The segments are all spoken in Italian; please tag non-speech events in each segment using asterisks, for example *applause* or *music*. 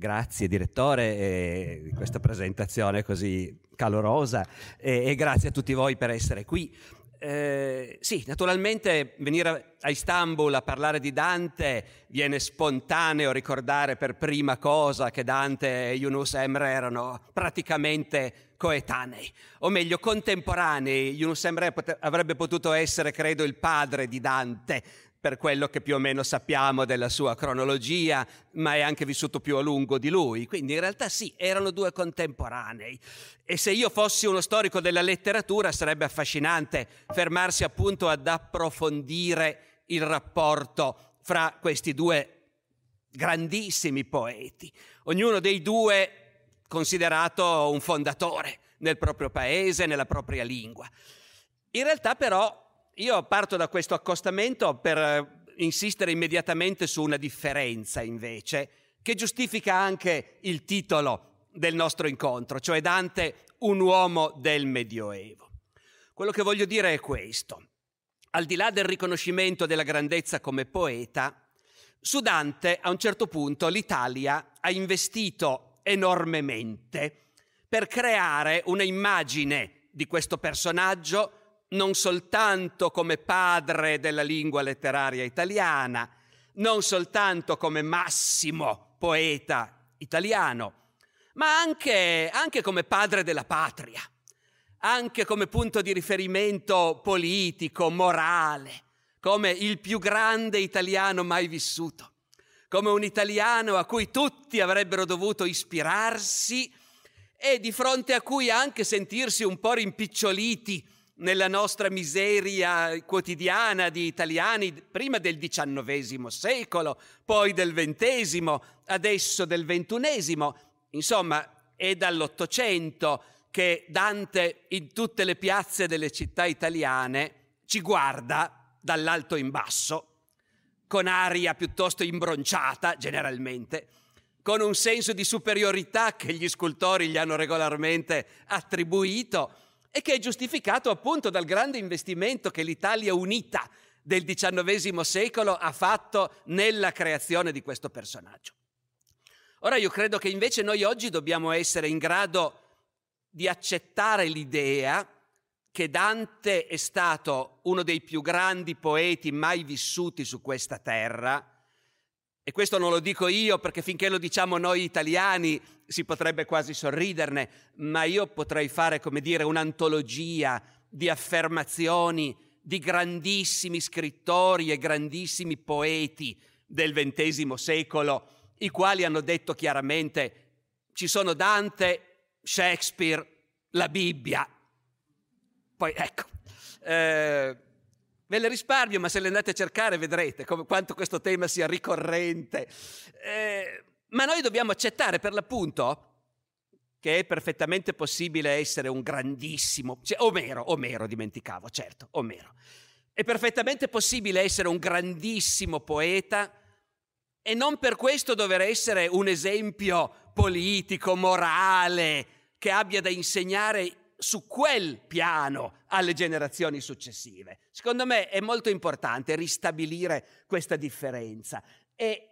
Grazie direttore di questa presentazione così calorosa e, e grazie a tutti voi per essere qui. Eh, sì, naturalmente venire a Istanbul a parlare di Dante viene spontaneo ricordare per prima cosa che Dante e Yunus Emre erano praticamente coetanei, o meglio contemporanei. Yunus Emre pot- avrebbe potuto essere, credo, il padre di Dante, per quello che più o meno sappiamo della sua cronologia, ma è anche vissuto più a lungo di lui. Quindi in realtà sì, erano due contemporanei. E se io fossi uno storico della letteratura sarebbe affascinante fermarsi appunto ad approfondire il rapporto fra questi due grandissimi poeti, ognuno dei due considerato un fondatore nel proprio paese, nella propria lingua. In realtà però io parto da questo accostamento per eh, insistere immediatamente su una differenza invece, che giustifica anche il titolo del nostro incontro, cioè Dante, un uomo del Medioevo. Quello che voglio dire è questo. Al di là del riconoscimento della grandezza come poeta, su Dante a un certo punto l'Italia ha investito enormemente per creare una immagine di questo personaggio non soltanto come padre della lingua letteraria italiana, non soltanto come massimo poeta italiano, ma anche, anche, come padre della patria, anche come punto di riferimento politico, morale, come il più grande italiano mai vissuto, come un italiano a cui tutti avrebbero dovuto ispirarsi e di fronte a cui anche sentirsi un po' rimpiccioliti nella nostra miseria quotidiana di italiani, prima del XIX secolo, poi del XX, adesso del XXI. Insomma, è dall'Ottocento che Dante in tutte le piazze delle città italiane ci guarda dall'alto in basso, con aria piuttosto imbronciata generalmente, con un senso di superiorità che gli scultori gli hanno regolarmente attribuito e che è giustificato appunto dal grande investimento che l'Italia unita del XIX secolo ha fatto nella creazione di questo personaggio. Ora io credo che invece noi oggi dobbiamo essere in grado di accettare l'idea che Dante è stato uno dei più grandi poeti mai vissuti su questa terra, e questo non lo dico io perché finché lo diciamo noi italiani si potrebbe quasi sorriderne, ma io potrei fare, come dire, un'antologia di affermazioni di grandissimi scrittori e grandissimi poeti del XX secolo, i quali hanno detto chiaramente ci sono Dante, Shakespeare, la Bibbia. Poi ecco, eh, Ve le risparmio, ma se le andate a cercare vedrete come, quanto questo tema sia ricorrente. Eh, ma noi dobbiamo accettare per l'appunto che è perfettamente possibile essere un grandissimo, cioè Omero, Omero dimenticavo, certo, Omero. È perfettamente possibile essere un grandissimo poeta e non per questo dover essere un esempio politico, morale, che abbia da insegnare su quel piano alle generazioni successive. Secondo me è molto importante ristabilire questa differenza e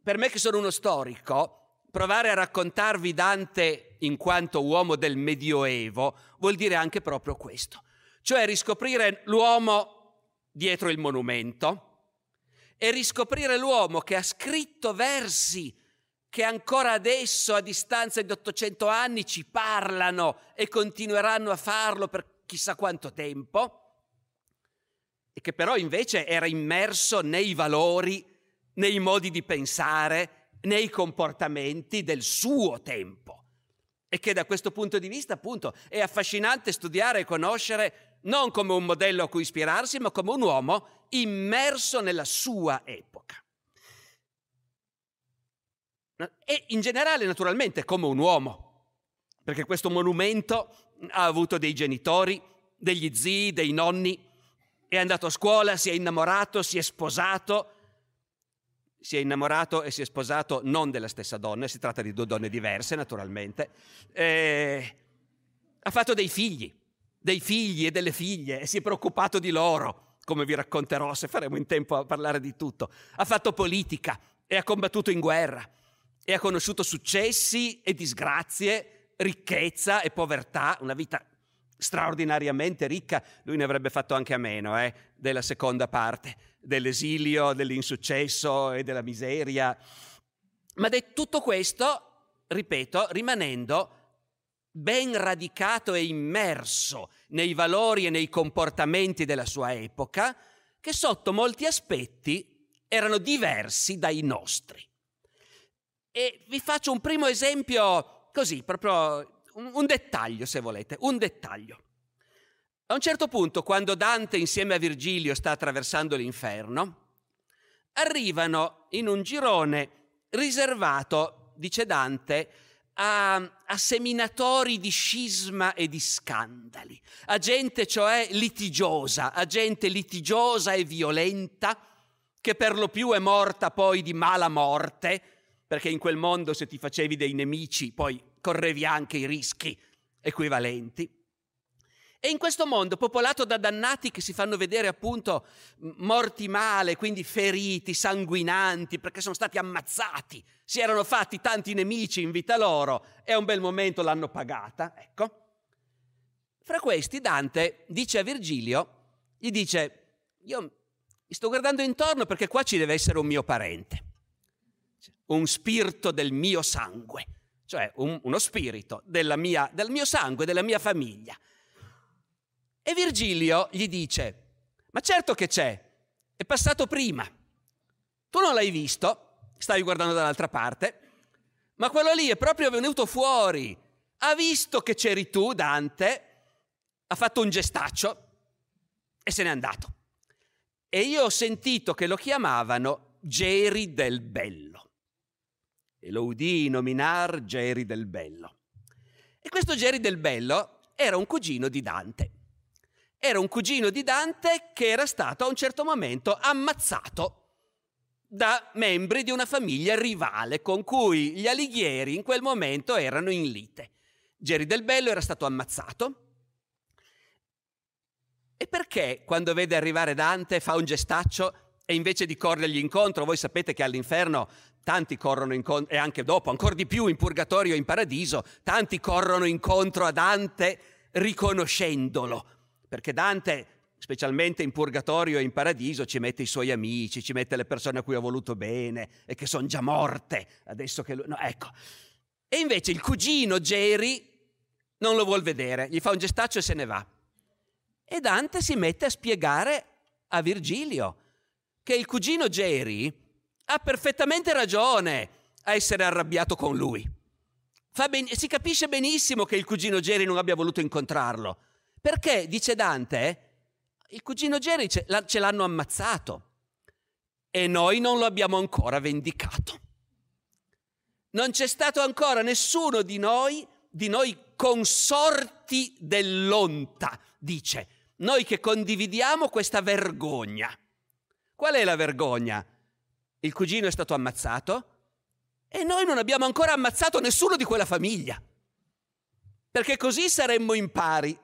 per me che sono uno storico, provare a raccontarvi Dante in quanto uomo del Medioevo vuol dire anche proprio questo, cioè riscoprire l'uomo dietro il monumento e riscoprire l'uomo che ha scritto versi che ancora adesso, a distanza di 800 anni, ci parlano e continueranno a farlo per chissà quanto tempo, e che però invece era immerso nei valori, nei modi di pensare, nei comportamenti del suo tempo. E che da questo punto di vista, appunto, è affascinante studiare e conoscere non come un modello a cui ispirarsi, ma come un uomo immerso nella sua epoca. E in generale naturalmente come un uomo, perché questo monumento ha avuto dei genitori, degli zii, dei nonni, è andato a scuola, si è innamorato, si è sposato, si è innamorato e si è sposato non della stessa donna, si tratta di due donne diverse naturalmente, eh, ha fatto dei figli, dei figli e delle figlie e si è preoccupato di loro, come vi racconterò se faremo in tempo a parlare di tutto, ha fatto politica e ha combattuto in guerra e ha conosciuto successi e disgrazie, ricchezza e povertà, una vita straordinariamente ricca, lui ne avrebbe fatto anche a meno eh, della seconda parte, dell'esilio, dell'insuccesso e della miseria. Ma de- tutto questo, ripeto, rimanendo ben radicato e immerso nei valori e nei comportamenti della sua epoca, che sotto molti aspetti erano diversi dai nostri. E vi faccio un primo esempio così, proprio un, un dettaglio se volete, un dettaglio. A un certo punto, quando Dante insieme a Virgilio sta attraversando l'inferno, arrivano in un girone riservato, dice Dante, a, a, seminatori di scisma e di scandali, a gente cioè litigiosa, a gente litigiosa e violenta, che per lo più è morta poi di mala morte, perché in quel mondo se ti facevi dei nemici poi correvi anche i rischi equivalenti. E in questo mondo popolato da dannati che si fanno vedere appunto morti male, quindi feriti, sanguinanti, perché sono stati ammazzati, si erano fatti tanti nemici in vita loro e a un bel momento l'hanno pagata, ecco. Fra questi Dante dice a Virgilio, gli dice, io mi sto guardando intorno perché qua ci deve essere un mio parente un spirito del mio sangue, cioè un, uno spirito mia, del mio sangue, della mia famiglia. E Virgilio gli dice, ma certo che c'è, è passato prima. Tu non l'hai visto, stavi guardando dall'altra parte, ma quello lì è proprio venuto fuori, ha visto che c'eri tu, Dante, ha fatto un gestaccio e se n'è andato. E io ho sentito che lo chiamavano Geri del Bello e lo udì nominar Geri del Bello. E questo Geri del Bello era un cugino di Dante. Era un cugino di Dante che era stato a un certo momento ammazzato da membri di una famiglia rivale con cui gli Alighieri in quel momento erano in lite. Geri del Bello era stato ammazzato. E perché quando vede arrivare Dante fa un gestaccio e invece di corrergli incontro, voi sapete che all'inferno tanti corrono incontro, e anche dopo, ancora di più in purgatorio e in paradiso, tanti corrono incontro a Dante riconoscendolo, perché Dante, specialmente in purgatorio e in paradiso, ci mette i suoi amici, ci mette le persone a cui ha voluto bene e che sono già morte, adesso che lui... No, ecco. E invece il cugino Geri non lo vuol vedere, gli fa un gestaccio e se ne va. E Dante si mette a spiegare a Virgilio che il cugino Geri ha perfettamente ragione a essere arrabbiato con lui. Ben- si capisce benissimo che il cugino Geri non abbia voluto incontrarlo. Perché, dice Dante, il cugino Geri ce, la, ce l'hanno ammazzato e noi non lo abbiamo ancora vendicato. Non c'è stato ancora nessuno di noi, di noi consorti dell'onta, dice, noi che condividiamo questa vergogna. Qual è la vergogna? il cugino è stato ammazzato e noi non abbiamo ancora ammazzato nessuno di quella famiglia, perché così saremmo in pari.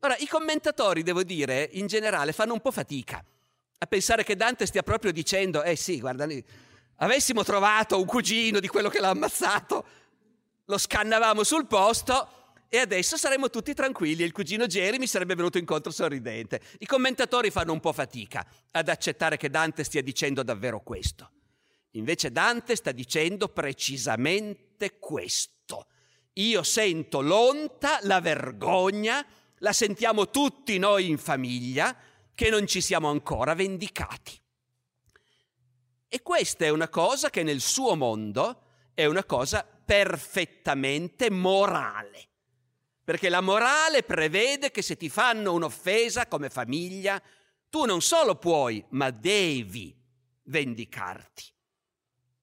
Ora, i commentatori, devo dire, in generale fanno un po' fatica a pensare che Dante stia proprio dicendo, eh sì, guarda, avessimo trovato un cugino di quello che l'ha ammazzato, lo scannavamo sul posto e adesso saremmo tutti tranquilli e il cugino Jeremy sarebbe venuto incontro sorridente. I commentatori fanno un po' fatica ad accettare che Dante stia dicendo davvero questo. Invece Dante sta dicendo precisamente questo. Io sento l'onta, la vergogna, la sentiamo tutti noi in famiglia, che non ci siamo ancora vendicati. E questa è una cosa che nel suo mondo è una cosa perfettamente morale perché la morale prevede che se ti fanno un'offesa come famiglia, tu non solo puoi, ma devi vendicarti.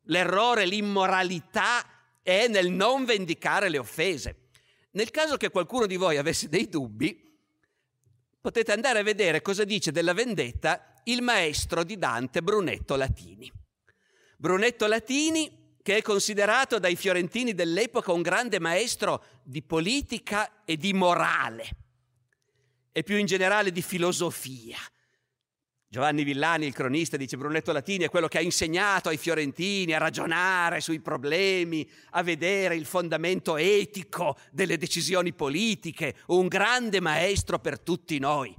L'errore, l'immoralità è nel non vendicare le offese. Nel caso che qualcuno di voi avesse dei dubbi, potete andare a vedere cosa dice della vendetta il maestro di Dante Brunetto Latini. Brunetto Latini, che è considerato dai fiorentini dell'epoca un grande maestro di politica e di morale, e più in generale di filosofia, Giovanni Villani, il cronista, dice Brunetto Latini è quello che ha insegnato ai fiorentini a ragionare sui problemi, a vedere il fondamento etico delle decisioni politiche, un grande maestro per tutti noi.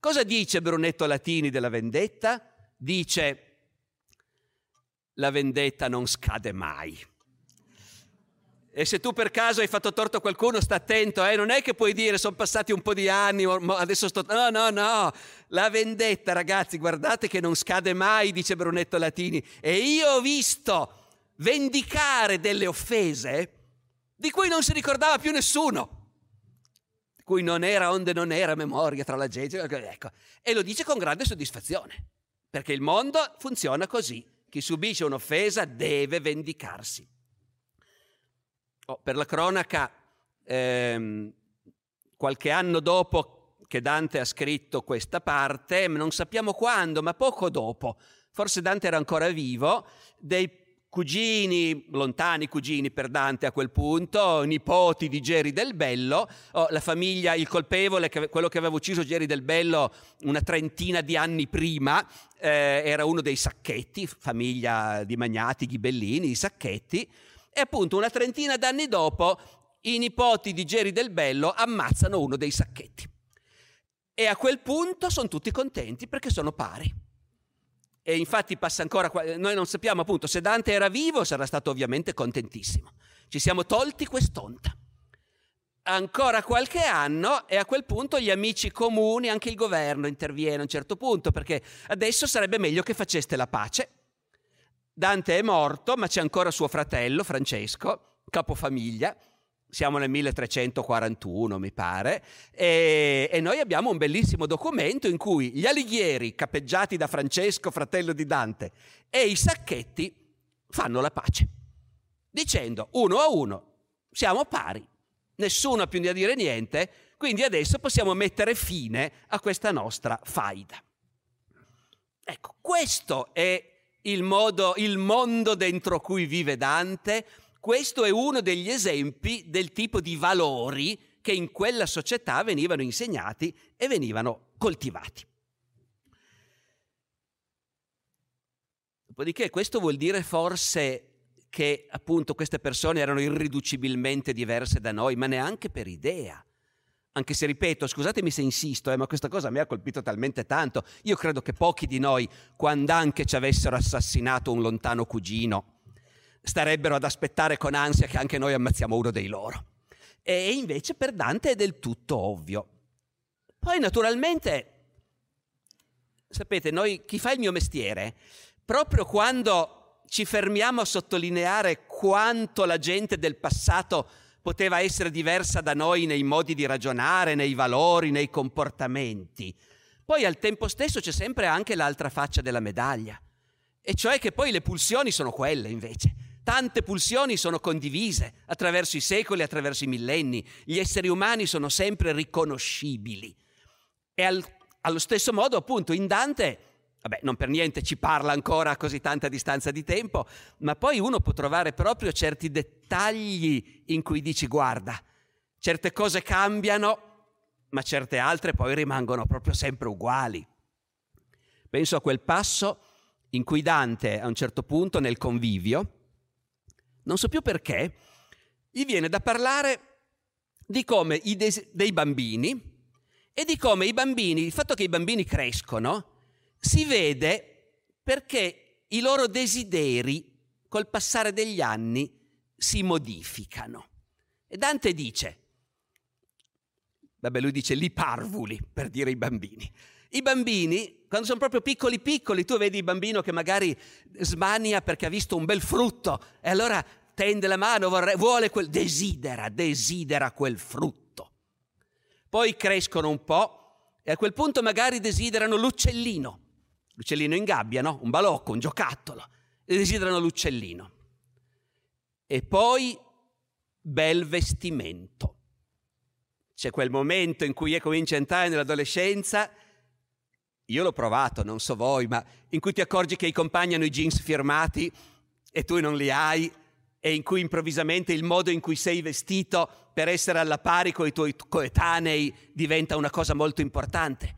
Cosa dice Brunetto Latini della vendetta? Dice la vendetta non scade mai. E se tu per caso hai fatto torto a qualcuno, sta attento, eh? non è che puoi dire sono passati un po' di anni, adesso sto... No, no, no, la vendetta ragazzi, guardate che non scade mai, dice Brunetto Latini. E io ho visto vendicare delle offese di cui non si ricordava più nessuno, di cui non era onde non era memoria tra la gente. Ecco. E lo dice con grande soddisfazione, perché il mondo funziona così. Chi subisce un'offesa deve vendicarsi. Oh, per la cronaca, ehm, qualche anno dopo che Dante ha scritto questa parte, non sappiamo quando, ma poco dopo, forse Dante era ancora vivo, dei cugini, lontani cugini per Dante a quel punto, nipoti di Geri del Bello, oh, la famiglia, il colpevole, quello che aveva ucciso Geri del Bello una trentina di anni prima, eh, era uno dei Sacchetti, famiglia di magnati ghibellini, i Sacchetti, e appunto una trentina d'anni dopo i nipoti di Geri del Bello ammazzano uno dei sacchetti. E a quel punto sono tutti contenti perché sono pari. E infatti passa ancora, noi non sappiamo appunto se Dante era vivo sarà stato ovviamente contentissimo. Ci siamo tolti quest'onta. Ancora qualche anno e a quel punto gli amici comuni, anche il governo interviene a un certo punto perché adesso sarebbe meglio che faceste la pace Dante è morto, ma c'è ancora suo fratello Francesco, capofamiglia. Siamo nel 1341, mi pare, e, e, noi abbiamo un bellissimo documento in cui gli alighieri, capeggiati da Francesco, fratello di Dante, e i sacchetti fanno la pace, dicendo uno a uno, siamo pari, nessuno ha più da dire niente, quindi adesso possiamo mettere fine a questa nostra faida. Ecco, questo è il, modo, il mondo dentro cui vive Dante, questo è uno degli esempi del tipo di valori che in quella società venivano insegnati e venivano coltivati. Dopodiché questo vuol dire forse che appunto queste persone erano irriducibilmente diverse da noi, ma neanche per idea. Anche se ripeto, scusatemi se insisto, eh, ma questa cosa mi ha colpito talmente tanto. Io credo che pochi di noi, quando anche ci avessero assassinato un lontano cugino, starebbero ad aspettare con ansia che anche noi ammazziamo uno dei loro. E invece per Dante è del tutto ovvio. Poi naturalmente, sapete, noi, chi fa il mio mestiere, proprio quando ci fermiamo a sottolineare quanto la gente del passato poteva essere diversa da noi nei modi di ragionare, nei valori, nei comportamenti. Poi al tempo stesso c'è sempre anche l'altra faccia della medaglia, e cioè che poi le pulsioni sono quelle invece. Tante pulsioni sono condivise attraverso i secoli, attraverso i millenni. Gli esseri umani sono sempre riconoscibili. E al, allo stesso modo, appunto, in Dante Vabbè, non per niente ci parla ancora a così tanta distanza di tempo, ma poi uno può trovare proprio certi dettagli in cui dici guarda, certe cose cambiano, ma certe altre poi rimangono proprio sempre uguali. Penso a quel passo in cui Dante a un certo punto nel convivio, non so più perché, gli viene da parlare di come i des- dei bambini e di come i bambini, il fatto che i bambini crescono, si vede perché i loro desideri col passare degli anni si modificano. E Dante dice, vabbè lui dice li parvuli per dire i bambini. I bambini, quando sono proprio piccoli piccoli, tu vedi il bambino che magari smania perché ha visto un bel frutto e allora tende la mano, vorrei, vuole quel, desidera, desidera quel frutto. Poi crescono un po' e a quel punto magari desiderano l'uccellino L'uccellino in gabbia, no? Un balocco, un giocattolo. e desiderano l'uccellino. E poi bel vestimento. C'è quel momento in cui cominci a entrare nell'adolescenza, io l'ho provato, non so voi, ma in cui ti accorgi che i compagni hanno i jeans firmati e tu non li hai, e in cui improvvisamente il modo in cui sei vestito per essere alla pari con i tuoi coetanei diventa una cosa molto importante.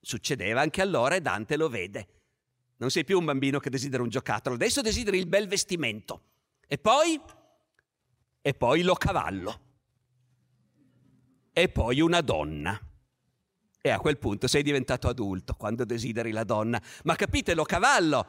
Succedeva anche allora e Dante lo vede. Non sei più un bambino che desidera un giocattolo, adesso desideri il bel vestimento. E poi? E poi lo cavallo e poi una donna. E a quel punto sei diventato adulto quando desideri la donna. Ma capite, lo cavallo,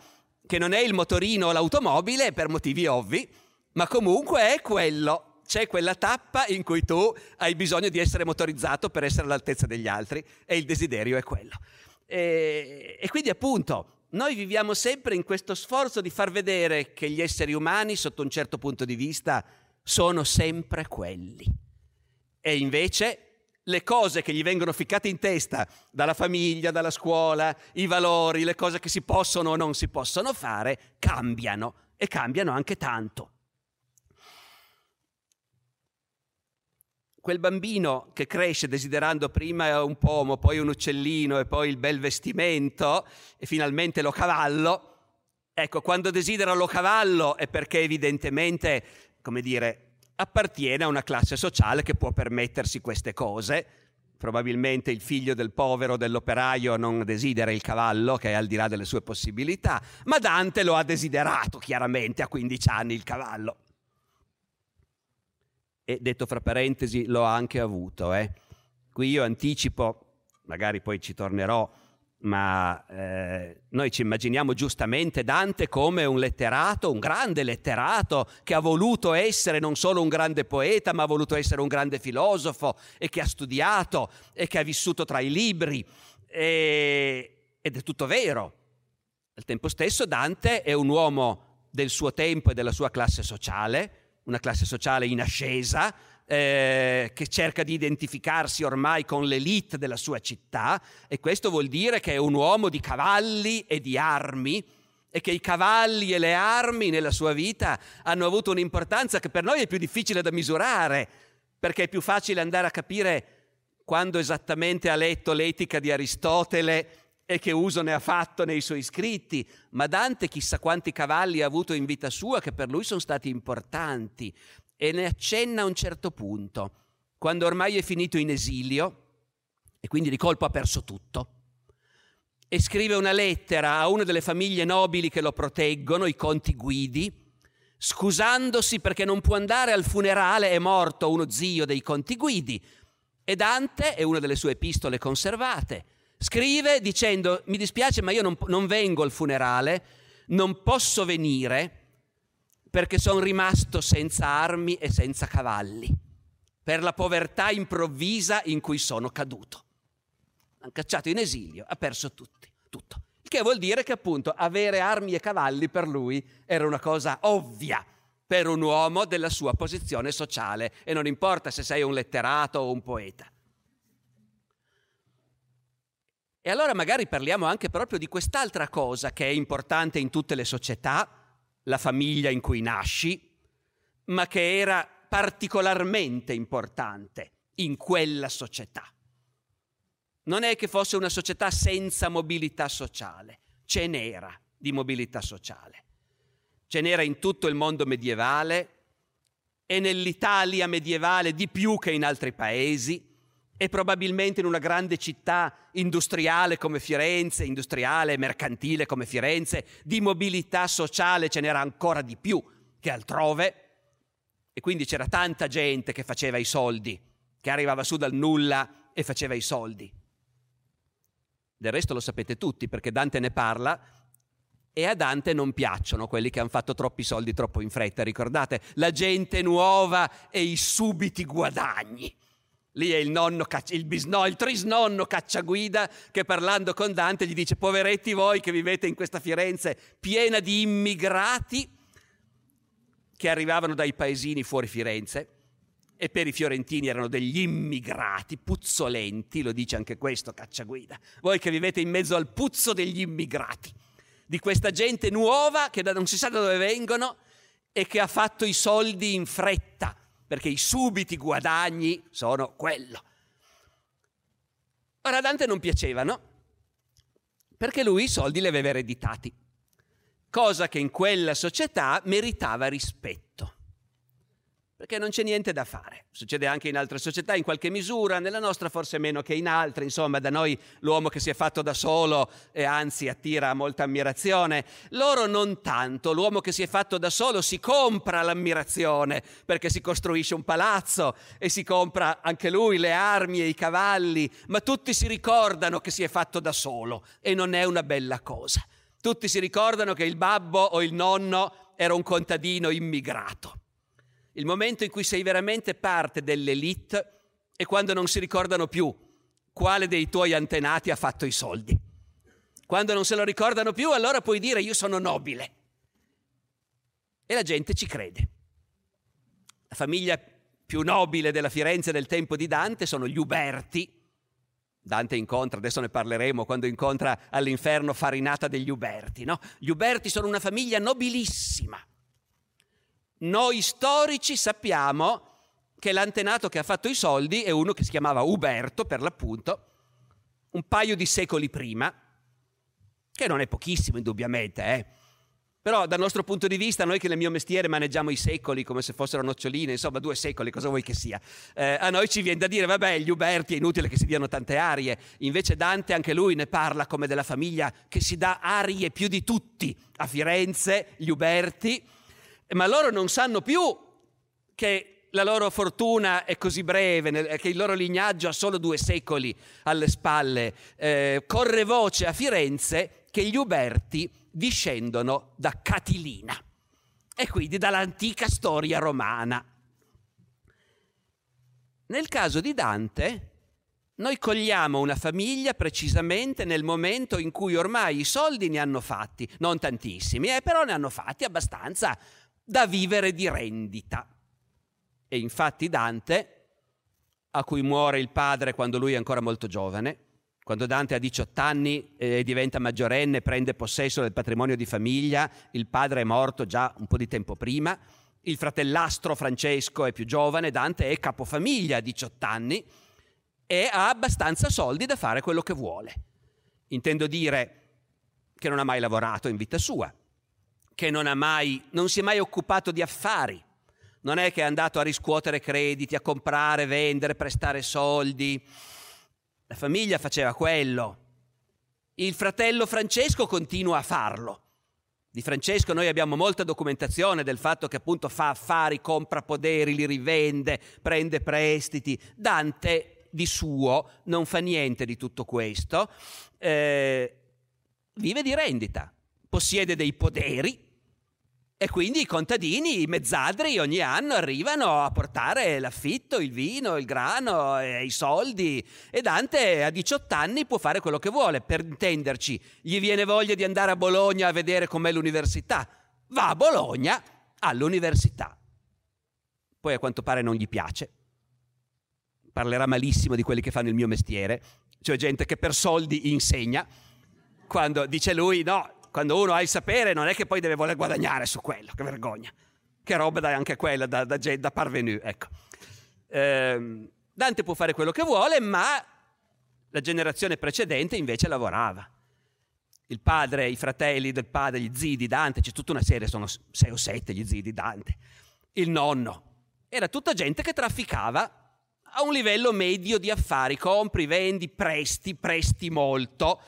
che non è il motorino o l'automobile per motivi ovvi, ma comunque è quello. C'è quella tappa in cui tu hai bisogno di essere motorizzato per essere all'altezza degli altri e il desiderio è quello. E, e quindi appunto noi viviamo sempre in questo sforzo di far vedere che gli esseri umani, sotto un certo punto di vista, sono sempre quelli. E invece le cose che gli vengono ficcate in testa dalla famiglia, dalla scuola, i valori, le cose che si possono o non si possono fare, cambiano e cambiano anche tanto. Quel bambino che cresce desiderando prima un pomo, poi un uccellino e poi il bel vestimento e finalmente lo cavallo, ecco, quando desidera lo cavallo è perché evidentemente, come dire, appartiene a una classe sociale che può permettersi queste cose. Probabilmente il figlio del povero, dell'operaio, non desidera il cavallo, che è al di là delle sue possibilità, ma Dante lo ha desiderato chiaramente a 15 anni il cavallo. E detto fra parentesi, l'ho anche avuto. Eh. Qui io anticipo, magari poi ci tornerò, ma eh, noi ci immaginiamo giustamente Dante come un letterato, un grande letterato, che ha voluto essere non solo un grande poeta, ma ha voluto essere un grande filosofo e che ha studiato e che ha vissuto tra i libri. E, ed è tutto vero. Al tempo stesso Dante è un uomo del suo tempo e della sua classe sociale, una classe sociale in ascesa, eh, che cerca di identificarsi ormai con l'elite della sua città e questo vuol dire che è un uomo di cavalli e di armi e che i cavalli e le armi nella sua vita hanno avuto un'importanza che per noi è più difficile da misurare, perché è più facile andare a capire quando esattamente ha letto l'etica di Aristotele e che uso ne ha fatto nei suoi scritti, ma Dante chissà quanti cavalli ha avuto in vita sua che per lui sono stati importanti e ne accenna a un certo punto, quando ormai è finito in esilio e quindi di colpo ha perso tutto. E scrive una lettera a una delle famiglie nobili che lo proteggono, i conti guidi, scusandosi perché non può andare al funerale, è morto uno zio dei conti guidi. E Dante, è una delle sue epistole conservate, scrive dicendo mi dispiace ma io non, non vengo al funerale, non posso venire perché sono rimasto senza armi e senza cavalli, per la povertà improvvisa in cui sono caduto. Hanno cacciato in esilio, ha perso tutti, tutto. Il che vuol dire che appunto avere armi e cavalli per lui era una cosa ovvia per un uomo della sua posizione sociale e non importa se sei un letterato o un poeta. E allora magari parliamo anche proprio di quest'altra cosa che è importante in tutte le società, la famiglia in cui nasci, ma che era particolarmente importante in quella società. Non è che fosse una società senza mobilità sociale, ce n'era di mobilità sociale. Ce n'era in tutto il mondo medievale e nell'Italia medievale di più che in altri paesi e probabilmente in una grande città industriale come Firenze, industriale, mercantile come Firenze, di mobilità sociale ce n'era ancora di più che altrove e quindi c'era tanta gente che faceva i soldi, che arrivava su dal nulla e faceva i soldi. Del resto lo sapete tutti perché Dante ne parla e a Dante non piacciono quelli che hanno fatto troppi soldi troppo in fretta, ricordate? La gente nuova e i subiti guadagni. Lì è il, nonno, il, bisno, il trisnonno cacciaguida che parlando con Dante gli dice poveretti voi che vivete in questa Firenze piena di immigrati che arrivavano dai paesini fuori Firenze e per i fiorentini erano degli immigrati puzzolenti, lo dice anche questo cacciaguida, voi che vivete in mezzo al puzzo degli immigrati. di questa gente nuova che non si sa da dove vengono e che ha fatto i soldi in fretta, perché i subiti guadagni sono quello. Ora a Dante non piacevano, perché lui i soldi li aveva ereditati, cosa che in quella società meritava rispetto perché non c'è niente da fare. Succede anche in altre società in qualche misura, nella nostra forse meno che in altre, insomma da noi l'uomo che si è fatto da solo e anzi attira molta ammirazione, loro non tanto, l'uomo che si è fatto da solo si compra l'ammirazione perché si costruisce un palazzo e si compra anche lui le armi e i cavalli, ma tutti si ricordano che si è fatto da solo e non è una bella cosa. Tutti si ricordano che il babbo o il nonno era un contadino immigrato. Il momento in cui sei veramente parte dell'elite è quando non si ricordano più quale dei tuoi antenati ha fatto i soldi. Quando non se lo ricordano più, allora puoi dire io sono nobile. E la gente ci crede. La famiglia più nobile della Firenze del tempo di Dante sono gli Uberti. Dante incontra, adesso ne parleremo, quando incontra all'inferno Farinata degli Uberti. No? Gli Uberti sono una famiglia nobilissima noi storici sappiamo che l'antenato che ha fatto i soldi è uno che si chiamava Uberto, per l'appunto, un paio di secoli prima, che non è pochissimo indubbiamente, eh? Però dal nostro punto di vista, noi che nel mio mestiere maneggiamo i secoli come se fossero noccioline, insomma due secoli, cosa vuoi che sia, eh, a noi ci viene da dire, vabbè, gli Uberti è inutile che si diano tante arie, invece Dante anche lui ne parla come della famiglia che si dà arie più di tutti. A Firenze, gli Uberti, ma loro non sanno più che la loro fortuna è così breve, che il loro lignaggio ha solo due secoli alle spalle. Eh, corre voce a Firenze che gli Uberti discendono da Catilina e quindi dall'antica storia romana. Nel caso di Dante, noi cogliamo una famiglia precisamente nel momento in cui ormai i soldi ne hanno fatti, non tantissimi, eh, però ne hanno fatti abbastanza da vivere di rendita. E infatti Dante, a cui muore il padre quando lui è ancora molto giovane, quando Dante ha 18 anni e diventa maggiorenne, prende possesso del patrimonio di famiglia, il padre è morto già un po' di tempo prima, il fratellastro Francesco è più giovane, Dante è capofamiglia a 18 anni e ha abbastanza soldi da fare quello che vuole. Intendo dire che non ha mai lavorato in vita sua, che non, mai, non si è mai occupato di affari. Non è che è andato a riscuotere crediti, a comprare, vendere, prestare soldi. La famiglia faceva quello. Il fratello Francesco continua a farlo. Di Francesco noi abbiamo molta documentazione del fatto che appunto fa affari, compra poderi, li rivende, prende prestiti. Dante di suo non fa niente di tutto questo, eh, vive di rendita, possiede dei poderi e quindi i contadini, i mezzadri ogni anno arrivano a portare l'affitto, il vino, il grano, i soldi e Dante a 18 anni può fare quello che vuole, per intenderci, gli viene voglia di andare a Bologna a vedere com'è l'università, va a Bologna all'università. Poi a quanto pare non gli piace, parlerà malissimo di quelli che fanno il mio mestiere, cioè gente che per soldi insegna, quando dice lui no, quando uno ha il sapere non è che poi deve voler guadagnare su quello, che vergogna. Che roba da anche quella, da, da, da parvenu, ecco. Eh, Dante può fare quello che vuole, ma la generazione precedente invece lavorava. Il padre, i fratelli del padre, gli zii di Dante, c'è tutta una serie, sono sei o sette gli zii di Dante. Il nonno. Era tutta gente che trafficava a un livello medio di affari, compri, vendi, presti, presti molto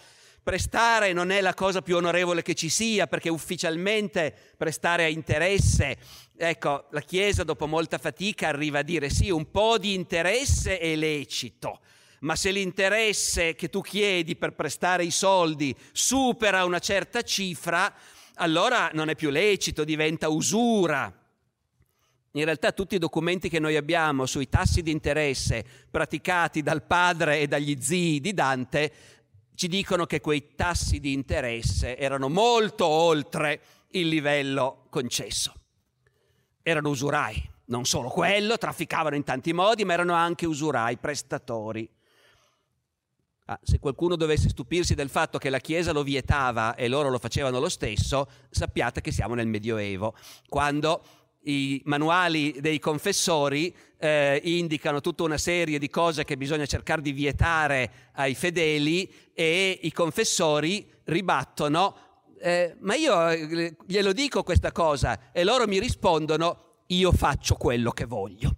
prestare non è la cosa più onorevole che ci sia, perché ufficialmente prestare a interesse, ecco, la Chiesa dopo molta fatica arriva a dire sì, un po' di interesse è lecito, ma se l'interesse che tu chiedi per prestare i soldi supera una certa cifra, allora non è più lecito, diventa usura. In realtà tutti i documenti che noi abbiamo sui tassi di interesse praticati dal padre e dagli zii di Dante ci dicono che quei tassi di interesse erano molto oltre il livello concesso. Erano usurai, non solo quello, trafficavano in tanti modi, ma erano anche usurai, prestatori. Ah, se qualcuno dovesse stupirsi del fatto che la Chiesa lo vietava e loro lo facevano lo stesso, sappiate che siamo nel Medioevo, quando i manuali dei confessori eh, indicano tutta una serie di cose che bisogna cercare di vietare ai fedeli e i confessori ribattono, eh, ma io eh, glielo dico questa cosa e loro mi rispondono, io faccio quello che voglio.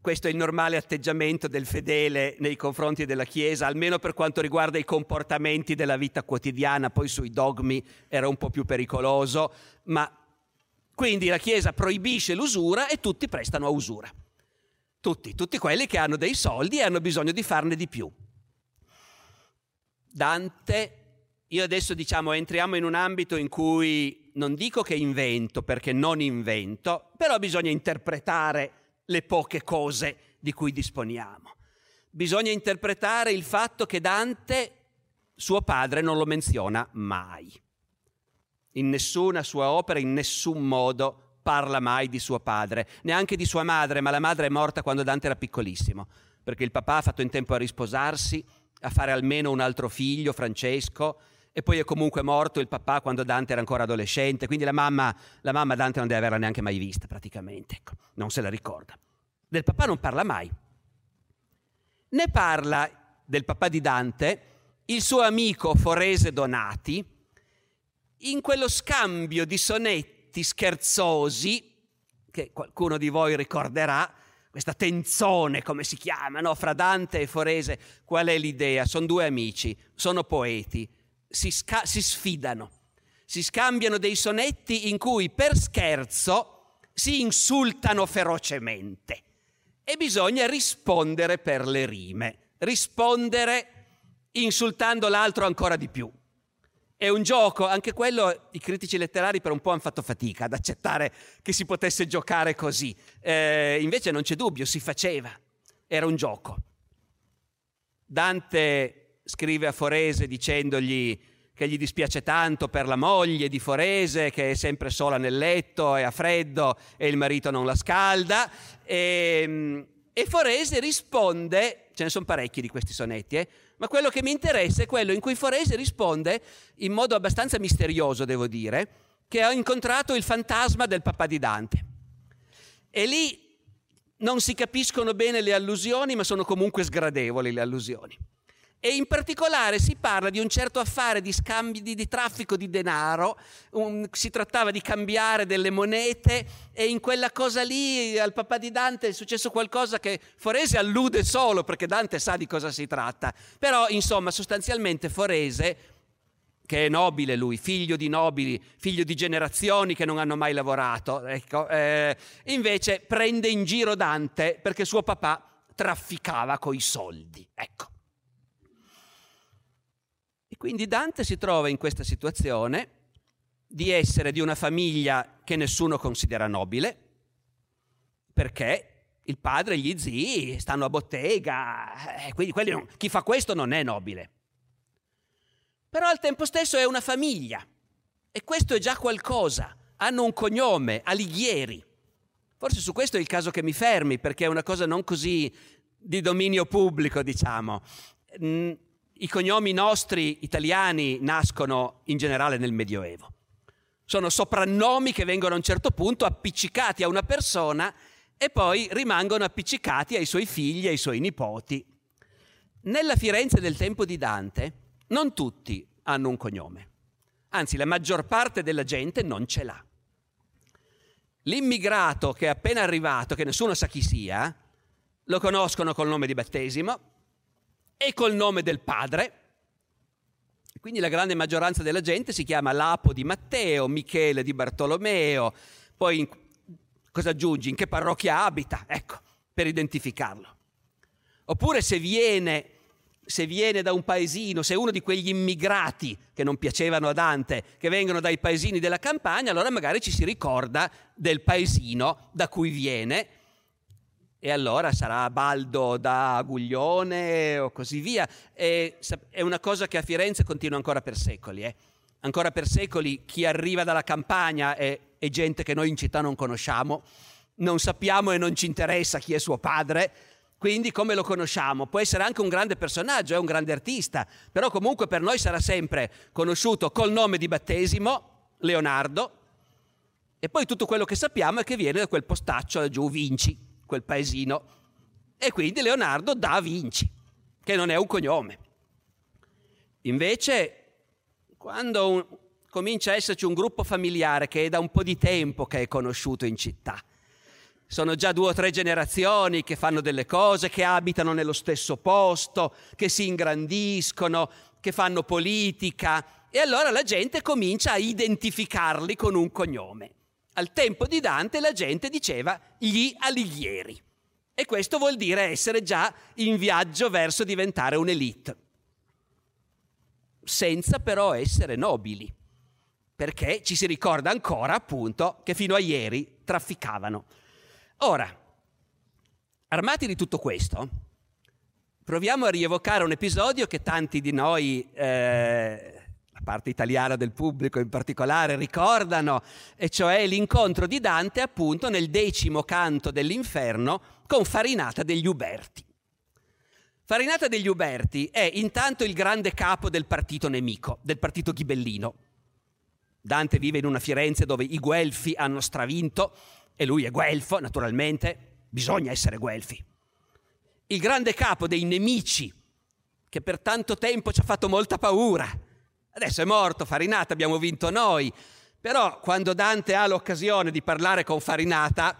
Questo è il normale atteggiamento del fedele nei confronti della Chiesa, almeno per quanto riguarda i comportamenti della vita quotidiana, poi sui dogmi era un po' più pericoloso, ma quindi la Chiesa proibisce l'usura e tutti prestano a usura. Tutti, tutti quelli che hanno dei soldi e hanno bisogno di farne di più. Dante, io adesso diciamo entriamo in un ambito in cui non dico che invento perché non invento, però bisogna interpretare le poche cose di cui disponiamo. Bisogna interpretare il fatto che Dante, suo padre, non lo menziona mai. In nessuna sua opera, in nessun modo parla mai di suo padre, neanche di sua madre, ma la madre è morta quando Dante era piccolissimo, perché il papà ha fatto in tempo a risposarsi, a fare almeno un altro figlio, Francesco, e poi è comunque morto il papà quando Dante era ancora adolescente, quindi la mamma, la mamma Dante non deve averla neanche mai vista praticamente, ecco, non se la ricorda. Del papà non parla mai. Ne parla del papà di Dante il suo amico Forese Donati in quello scambio di sonetti scherzosi che qualcuno di voi ricorderà, questa tenzone, come si chiama, no? fra Dante e Forese. Qual è l'idea? Sono due amici, sono poeti si, sca- si sfidano, si scambiano dei sonetti in cui per scherzo si insultano ferocemente e bisogna rispondere per le rime, rispondere insultando l'altro ancora di più. È un gioco, anche quello i critici letterari per un po' hanno fatto fatica ad accettare che si potesse giocare così. Eh, invece non c'è dubbio, si faceva, era un gioco. Dante scrive a Forese dicendogli che gli dispiace tanto per la moglie di Forese che è sempre sola nel letto e ha freddo e il marito non la scalda e, e Forese risponde, ce ne sono parecchi di questi sonetti, eh, ma quello che mi interessa è quello in cui Forese risponde in modo abbastanza misterioso, devo dire, che ha incontrato il fantasma del papà di Dante. E lì non si capiscono bene le allusioni, ma sono comunque sgradevoli le allusioni e in particolare si parla di un certo affare di scambi di, di traffico di denaro, un, si trattava di cambiare delle monete e in quella cosa lì al papà di Dante è successo qualcosa che Forese allude solo perché Dante sa di cosa si tratta, però insomma sostanzialmente Forese che è nobile lui, figlio di nobili, figlio di generazioni che non hanno mai lavorato, ecco, eh, invece prende in giro Dante perché suo papà trafficava coi soldi, ecco. Quindi Dante si trova in questa situazione di essere di una famiglia che nessuno considera nobile, perché il padre e gli zii stanno a bottega, eh, quindi non, chi fa questo non è nobile. Però al tempo stesso è una famiglia e questo è già qualcosa. Hanno un cognome, Alighieri. Forse su questo è il caso che mi fermi, perché è una cosa non così di dominio pubblico, diciamo. I cognomi nostri italiani nascono in generale nel Medioevo. Sono soprannomi che vengono a un certo punto appiccicati a una persona e poi rimangono appiccicati ai suoi figli ai suoi nipoti. Nella Firenze del tempo di Dante non tutti hanno un cognome, anzi la maggior parte della gente non ce l'ha. L'immigrato che è appena arrivato, che nessuno sa chi sia, lo conoscono col nome di battesimo, e col nome del padre. Quindi la grande maggioranza della gente si chiama Lapo di Matteo, Michele di Bartolomeo, poi in, cosa aggiungi? In che parrocchia abita? Ecco, per identificarlo. Oppure se viene, se viene da un paesino, se è uno di quegli immigrati che non piacevano a Dante, che vengono dai paesini della campagna, allora magari ci si ricorda del paesino da cui viene e allora sarà Baldo da Guglione o così via. E è una cosa che a Firenze continua ancora per secoli. Eh. Ancora per secoli chi arriva dalla campagna è, è gente che noi in città non conosciamo, non sappiamo e non ci interessa chi è suo padre, quindi come lo conosciamo? Può essere anche un grande personaggio, è un grande artista, però comunque per noi sarà sempre conosciuto col nome di battesimo, Leonardo, e poi tutto quello che sappiamo è che viene da quel postaccio laggiù, Vinci, quel paesino. E quindi Leonardo da Vinci, che non è un cognome. Invece, quando un, comincia a esserci un gruppo familiare che è da un po' di tempo che è conosciuto in città, sono già due o tre generazioni che fanno delle cose, che abitano nello stesso posto, che si ingrandiscono, che fanno politica e allora la gente comincia a identificarli con un cognome. Al tempo di Dante la gente diceva gli Alighieri e questo vuol dire essere già in viaggio verso diventare un'elite, senza però essere nobili, perché ci si ricorda ancora appunto che fino a ieri trafficavano. Ora, armati di tutto questo, proviamo a rievocare un episodio che tanti di noi, eh, parte italiana del pubblico in particolare, ricordano, e cioè l'incontro di Dante appunto nel decimo canto dell'inferno con Farinata degli Uberti. Farinata degli Uberti è intanto il grande capo del partito nemico, del partito ghibellino. Dante vive in una Firenze dove i Guelfi hanno stravinto e lui è guelfo, naturalmente, bisogna essere guelfi. Il grande capo dei nemici, che per tanto tempo ci ha fatto molta paura. Adesso è morto, Farinata, abbiamo vinto noi. Però quando Dante ha l'occasione di parlare con Farinata,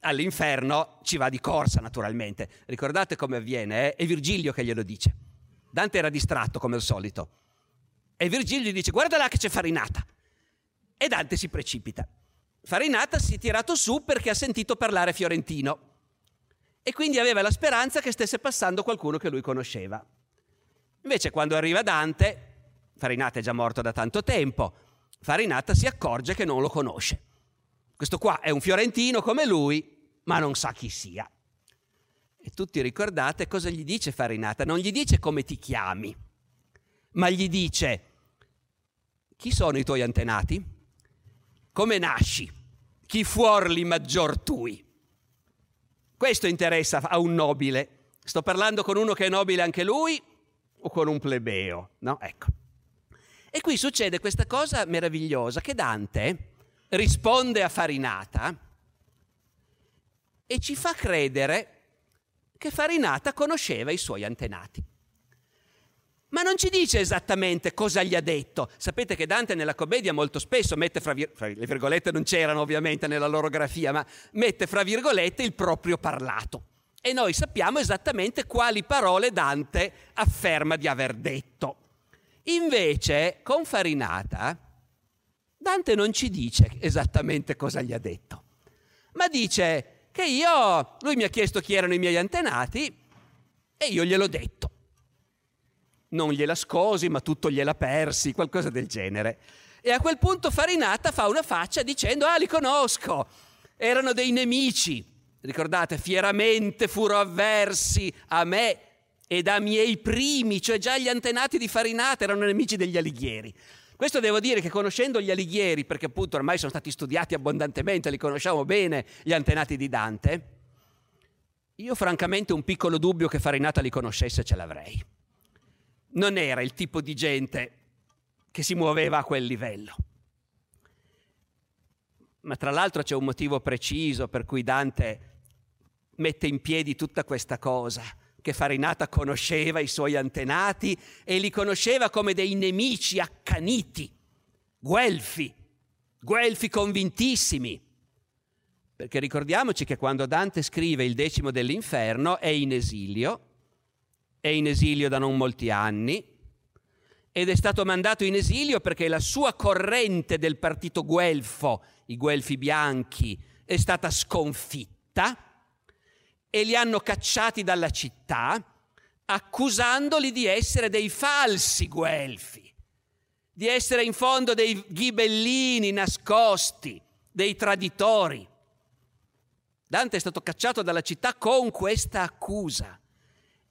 all'inferno ci va di corsa, naturalmente. Ricordate come avviene? Eh? È Virgilio che glielo dice. Dante era distratto, come al solito. E Virgilio gli dice, guarda là che c'è Farinata. E Dante si precipita. Farinata si è tirato su perché ha sentito parlare fiorentino e quindi aveva la speranza che stesse passando qualcuno che lui conosceva. Invece quando arriva Dante, Farinata è già morto da tanto tempo, Farinata si accorge che non lo conosce. Questo qua è un fiorentino come lui, ma non sa chi sia. E tutti ricordate cosa gli dice Farinata? Non gli dice come ti chiami, ma gli dice chi sono i tuoi antenati? Come nasci? Chi fuorli maggior tui? Questo interessa a un nobile. Sto parlando con uno che è nobile anche lui o con un plebeo, no? Ecco. E qui succede questa cosa meravigliosa che Dante risponde a Farinata e ci fa credere che Farinata conosceva i suoi antenati ma non ci dice esattamente cosa gli ha detto. Sapete che Dante nella commedia molto spesso mette fra, vir- fra le virgolette non c'erano ovviamente nella loro grafia, ma mette fra virgolette il proprio parlato. E noi sappiamo esattamente quali parole Dante afferma di aver detto. Invece, con Farinata, Dante non ci dice esattamente cosa gli ha detto, ma dice che io, lui mi ha chiesto chi erano i miei antenati e io gliel'ho detto non gliela scosi, ma tutto gliela persi, qualcosa del genere. E a quel punto Farinata fa una faccia dicendo, ah, li conosco, erano dei nemici. Ricordate, fieramente furono avversi a me ed a miei primi, cioè già gli antenati di Farinata erano nemici degli Alighieri. Questo devo dire che conoscendo gli Alighieri, perché appunto ormai sono stati studiati abbondantemente, li conosciamo bene, gli antenati di Dante, io francamente un piccolo dubbio che Farinata li conoscesse ce l'avrei non era il tipo di gente che si muoveva a quel livello. Ma tra l'altro c'è un motivo preciso per cui Dante mette in piedi tutta questa cosa, che Farinata conosceva i suoi antenati e li conosceva come dei nemici accaniti, guelfi, guelfi convintissimi. Perché ricordiamoci che quando Dante scrive il decimo dell'inferno è in esilio è in esilio da non molti anni ed è stato mandato in esilio perché la sua corrente del partito guelfo, i guelfi bianchi, è stata sconfitta e li hanno cacciati dalla città accusandoli di essere dei falsi guelfi, di essere in fondo dei ghibellini nascosti, dei traditori. Dante è stato cacciato dalla città con questa accusa.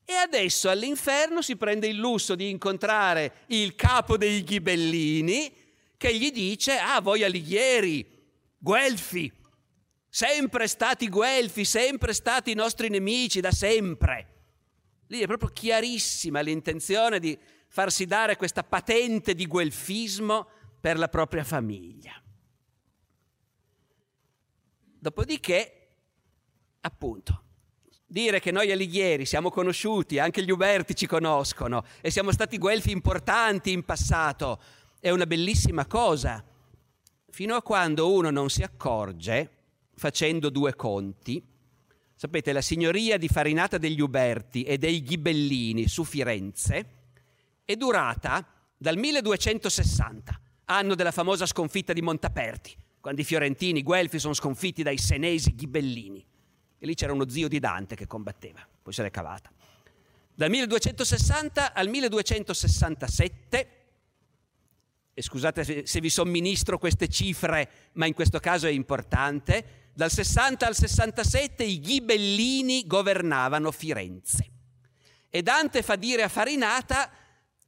E adesso all'inferno si prende il lusso di incontrare il capo dei ghibellini che gli dice, ah voi alighieri, guelfi, sempre stati guelfi, sempre stati i nostri nemici, da sempre. Lì è proprio chiarissima l'intenzione di farsi dare questa patente di guelfismo per la propria famiglia. Dopodiché, appunto, dire che noi Alighieri siamo conosciuti, anche gli Uberti ci conoscono e siamo stati guelfi importanti in passato, è una bellissima cosa, fino a quando uno non si accorge, facendo due conti, sapete, la signoria di Farinata degli Uberti e dei Ghibellini su Firenze è durata dal 1260, anno della famosa sconfitta di Montaperti, quando i fiorentini, i guelfi, sono sconfitti dai senesi Ghibellini. E lì c'era uno zio di Dante che combatteva, poi se l'è cavata. Dal 1260 al 1267, e scusate se vi somministro queste cifre, ma in questo caso è importante, dal 60 al 67 i ghibellini governavano Firenze. E Dante fa dire a Farinata,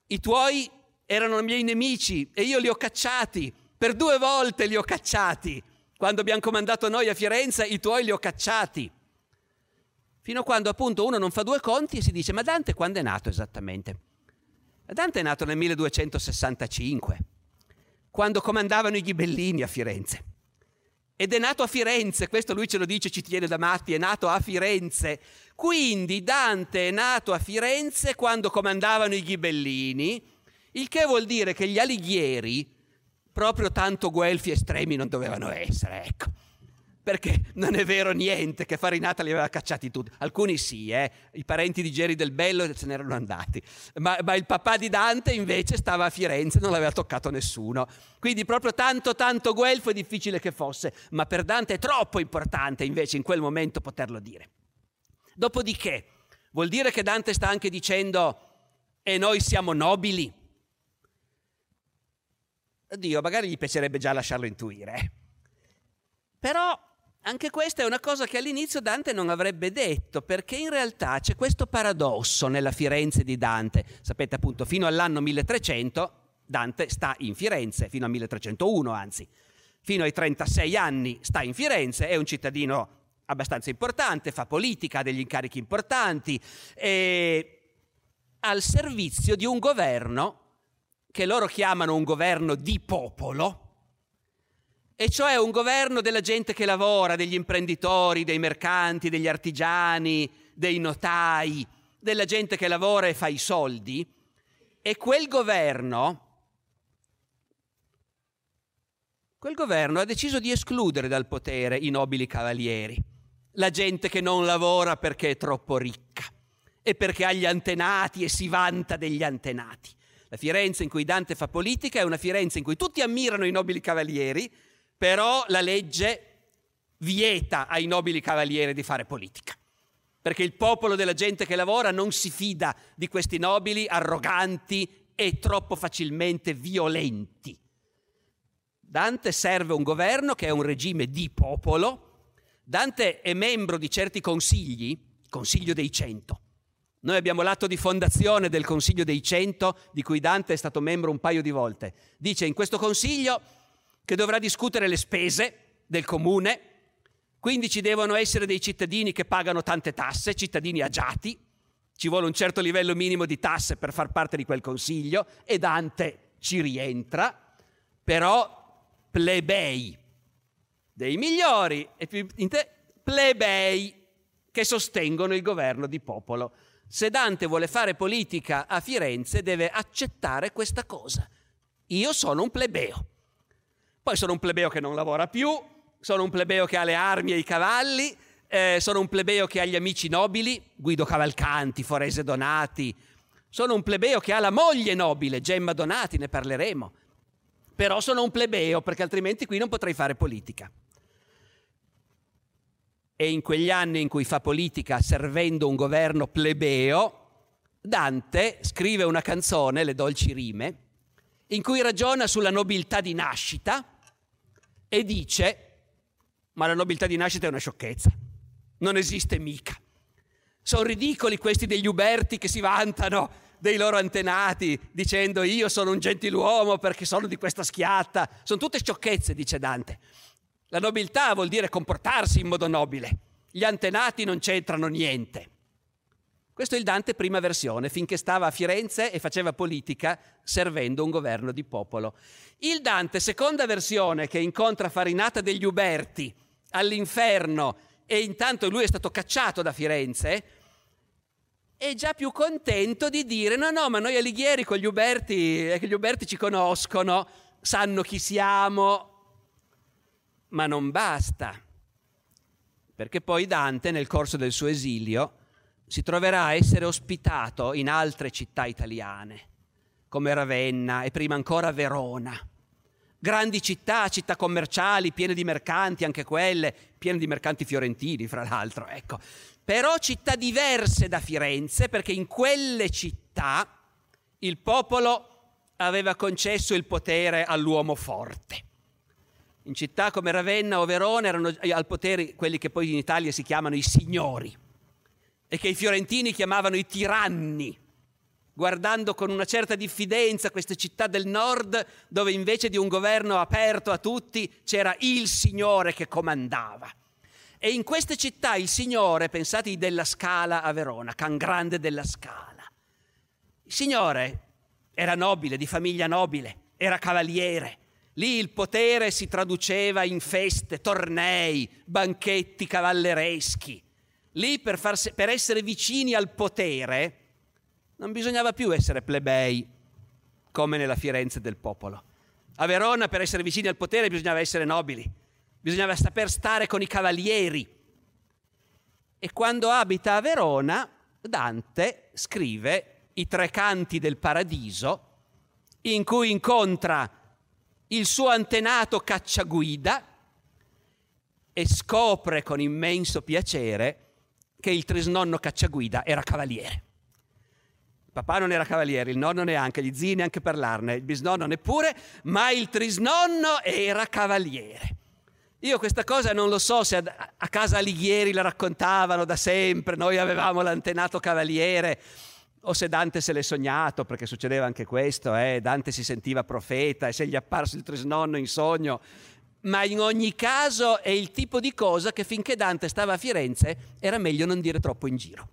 i tuoi erano i miei nemici e io li ho cacciati, per due volte li ho cacciati. Quando abbiamo comandato noi a Firenze, i tuoi li ho cacciati. Fino a quando appunto uno non fa due conti e si dice, ma Dante quando è nato esattamente? Dante è nato nel 1265, quando comandavano i ghibellini a Firenze. Ed è nato a Firenze, questo lui ce lo dice, ci tiene da matti, è nato a Firenze. Quindi Dante è nato a Firenze quando comandavano i ghibellini, il che vuol dire che gli alighieri, proprio tanto guelfi estremi non dovevano essere, ecco perché non è vero niente che Farinata li aveva cacciati tutti. Alcuni sì, eh? i parenti di Geri del Bello se ne erano andati, ma, ma, il papà di Dante invece stava a Firenze, non l'aveva toccato nessuno. Quindi proprio tanto, tanto guelfo è difficile che fosse, ma per Dante è troppo importante invece in quel momento poterlo dire. Dopodiché, vuol dire che Dante sta anche dicendo e noi siamo nobili? Dio, magari gli piacerebbe già lasciarlo intuire. Però anche questa è una cosa che all'inizio Dante non avrebbe detto, perché in realtà c'è questo paradosso nella Firenze di Dante. Sapete appunto, fino all'anno 1300 Dante sta in Firenze, fino al 1301 anzi. Fino ai 36 anni sta in Firenze, è un cittadino abbastanza importante, fa politica, ha degli incarichi importanti, è al servizio di un governo che loro chiamano un governo di popolo, e cioè un governo della gente che lavora, degli imprenditori, dei mercanti, degli artigiani, dei notai, della gente che lavora e fa i soldi, e quel governo, quel governo ha deciso di escludere dal potere i nobili cavalieri, la gente che non lavora perché è troppo ricca e perché ha gli antenati e si vanta degli antenati. La Firenze in cui Dante fa politica è una Firenze in cui tutti ammirano i nobili cavalieri, però la legge vieta ai nobili cavalieri di fare politica, perché il popolo della gente che lavora non si fida di questi nobili arroganti e troppo facilmente violenti. Dante serve un governo che è un regime di popolo, Dante è membro di certi consigli, Consiglio dei Cento. Noi abbiamo l'atto di fondazione del Consiglio dei Cento, di cui Dante è stato membro un paio di volte. Dice in questo consiglio che dovrà discutere le spese del comune, quindi ci devono essere dei cittadini che pagano tante tasse, cittadini agiati, ci vuole un certo livello minimo di tasse per far parte di quel consiglio e Dante ci rientra, però plebei, dei migliori e più plebei che sostengono il governo di popolo. Se Dante vuole fare politica a Firenze deve accettare questa cosa. Io sono un plebeo. Poi sono un plebeo che non lavora più, sono un plebeo che ha le armi e i cavalli, eh, sono un plebeo che ha gli amici nobili, Guido Cavalcanti, Forese Donati, sono un plebeo che ha la moglie nobile, Gemma Donati, ne parleremo. Però sono un plebeo perché altrimenti qui non potrei fare politica. E in quegli anni in cui fa politica servendo un governo plebeo, Dante scrive una canzone, Le dolci rime, in cui ragiona sulla nobiltà di nascita, e dice, ma la nobiltà di nascita è una sciocchezza, non esiste mica. Sono ridicoli questi degli uberti che si vantano dei loro antenati dicendo io sono un gentiluomo perché sono di questa schiatta. Sono tutte sciocchezze, dice Dante. La nobiltà vuol dire comportarsi in modo nobile. Gli antenati non c'entrano niente. Questo è il Dante prima versione, finché stava a Firenze e faceva politica servendo un governo di popolo. Il Dante seconda versione, che incontra Farinata degli Uberti all'inferno e intanto lui è stato cacciato da Firenze, è già più contento di dire no, no, ma noi Alighieri con gli Uberti, eh, gli Uberti ci conoscono, sanno chi siamo, ma non basta, perché poi Dante nel corso del suo esilio si troverà a essere ospitato in altre città italiane, come Ravenna e prima ancora Verona. Grandi città, città commerciali, piene di mercanti, anche quelle, piene di mercanti fiorentini, fra l'altro, ecco. Però città diverse da Firenze, perché in quelle città il popolo aveva concesso il potere all'uomo forte. In città come Ravenna o Verona erano al potere quelli che poi in Italia si chiamano i signori e che i fiorentini chiamavano i tiranni, guardando con una certa diffidenza queste città del nord dove invece di un governo aperto a tutti c'era il signore che comandava. E in queste città il signore, pensate della Scala a Verona, Can Grande della Scala, il signore era nobile, di famiglia nobile, era cavaliere, Lì il potere si traduceva in feste, tornei, banchetti cavallereschi. Lì per, farsi, per essere vicini al potere non bisognava più essere plebei, come nella Firenze del popolo. A Verona per essere vicini al potere bisognava essere nobili, bisognava saper stare con i cavalieri. E quando abita a Verona, Dante scrive i tre canti del paradiso, in cui incontra il suo antenato cacciaguida e scopre con immenso piacere che il trisnonno cacciaguida era cavaliere. Papà non era cavaliere, il nonno neanche, gli zii neanche parlarne, il bisnonno neppure, ma il trisnonno era cavaliere. Io questa cosa non lo so se a, a casa Alighieri la raccontavano da sempre, noi avevamo l'antenato cavaliere, o se Dante se l'è sognato, perché succedeva anche questo, eh? Dante si sentiva profeta e se gli è apparso il trisnonno in sogno, ma in ogni caso è il tipo di cosa che finché Dante stava a Firenze era meglio non dire troppo in giro.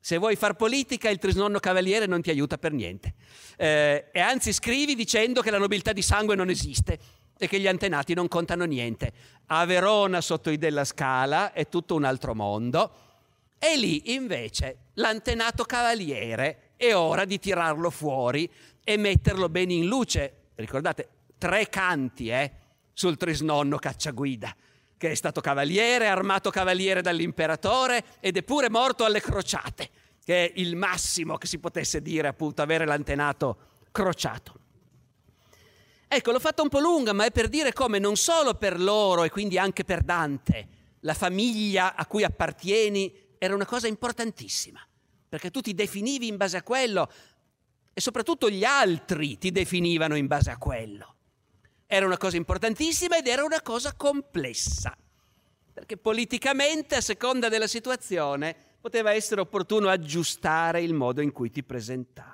Se vuoi far politica il trisnonno cavaliere non ti aiuta per niente. Eh, e anzi scrivi dicendo che la nobiltà di sangue non esiste e che gli antenati non contano niente. A Verona sotto i della Scala è tutto un altro mondo e lì invece l'antenato cavaliere è ora di tirarlo fuori e metterlo bene in luce. Ricordate, tre canti eh, sul trisnonno cacciaguida, che è stato cavaliere, armato cavaliere dall'imperatore ed è pure morto alle crociate, che è il massimo che si potesse dire appunto avere l'antenato crociato. Ecco, l'ho fatta un po' lunga, ma è per dire come non solo per loro e quindi anche per Dante, la famiglia a cui appartieni era una cosa importantissima, perché tu ti definivi in base a quello e soprattutto gli altri ti definivano in base a quello. Era una cosa importantissima ed era una cosa complessa, perché politicamente, a seconda della situazione, poteva essere opportuno aggiustare il modo in cui ti presentavi.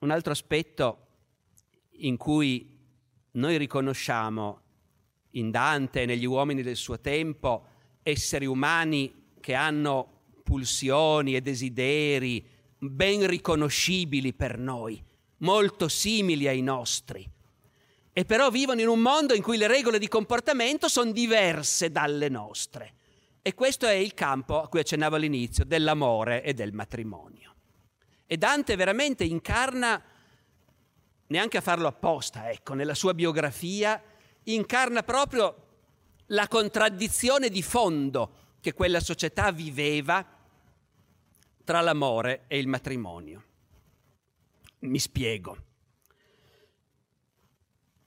Un altro aspetto in cui noi riconosciamo in Dante e negli uomini del suo tempo esseri umani che hanno pulsioni e desideri ben riconoscibili per noi, molto simili ai nostri, e però vivono in un mondo in cui le regole di comportamento sono diverse dalle nostre. E questo è il campo a cui accennavo all'inizio, dell'amore e del matrimonio. E Dante veramente incarna, neanche a farlo apposta, ecco, nella sua biografia, incarna proprio la contraddizione di fondo che quella società viveva tra l'amore e il matrimonio. Mi spiego.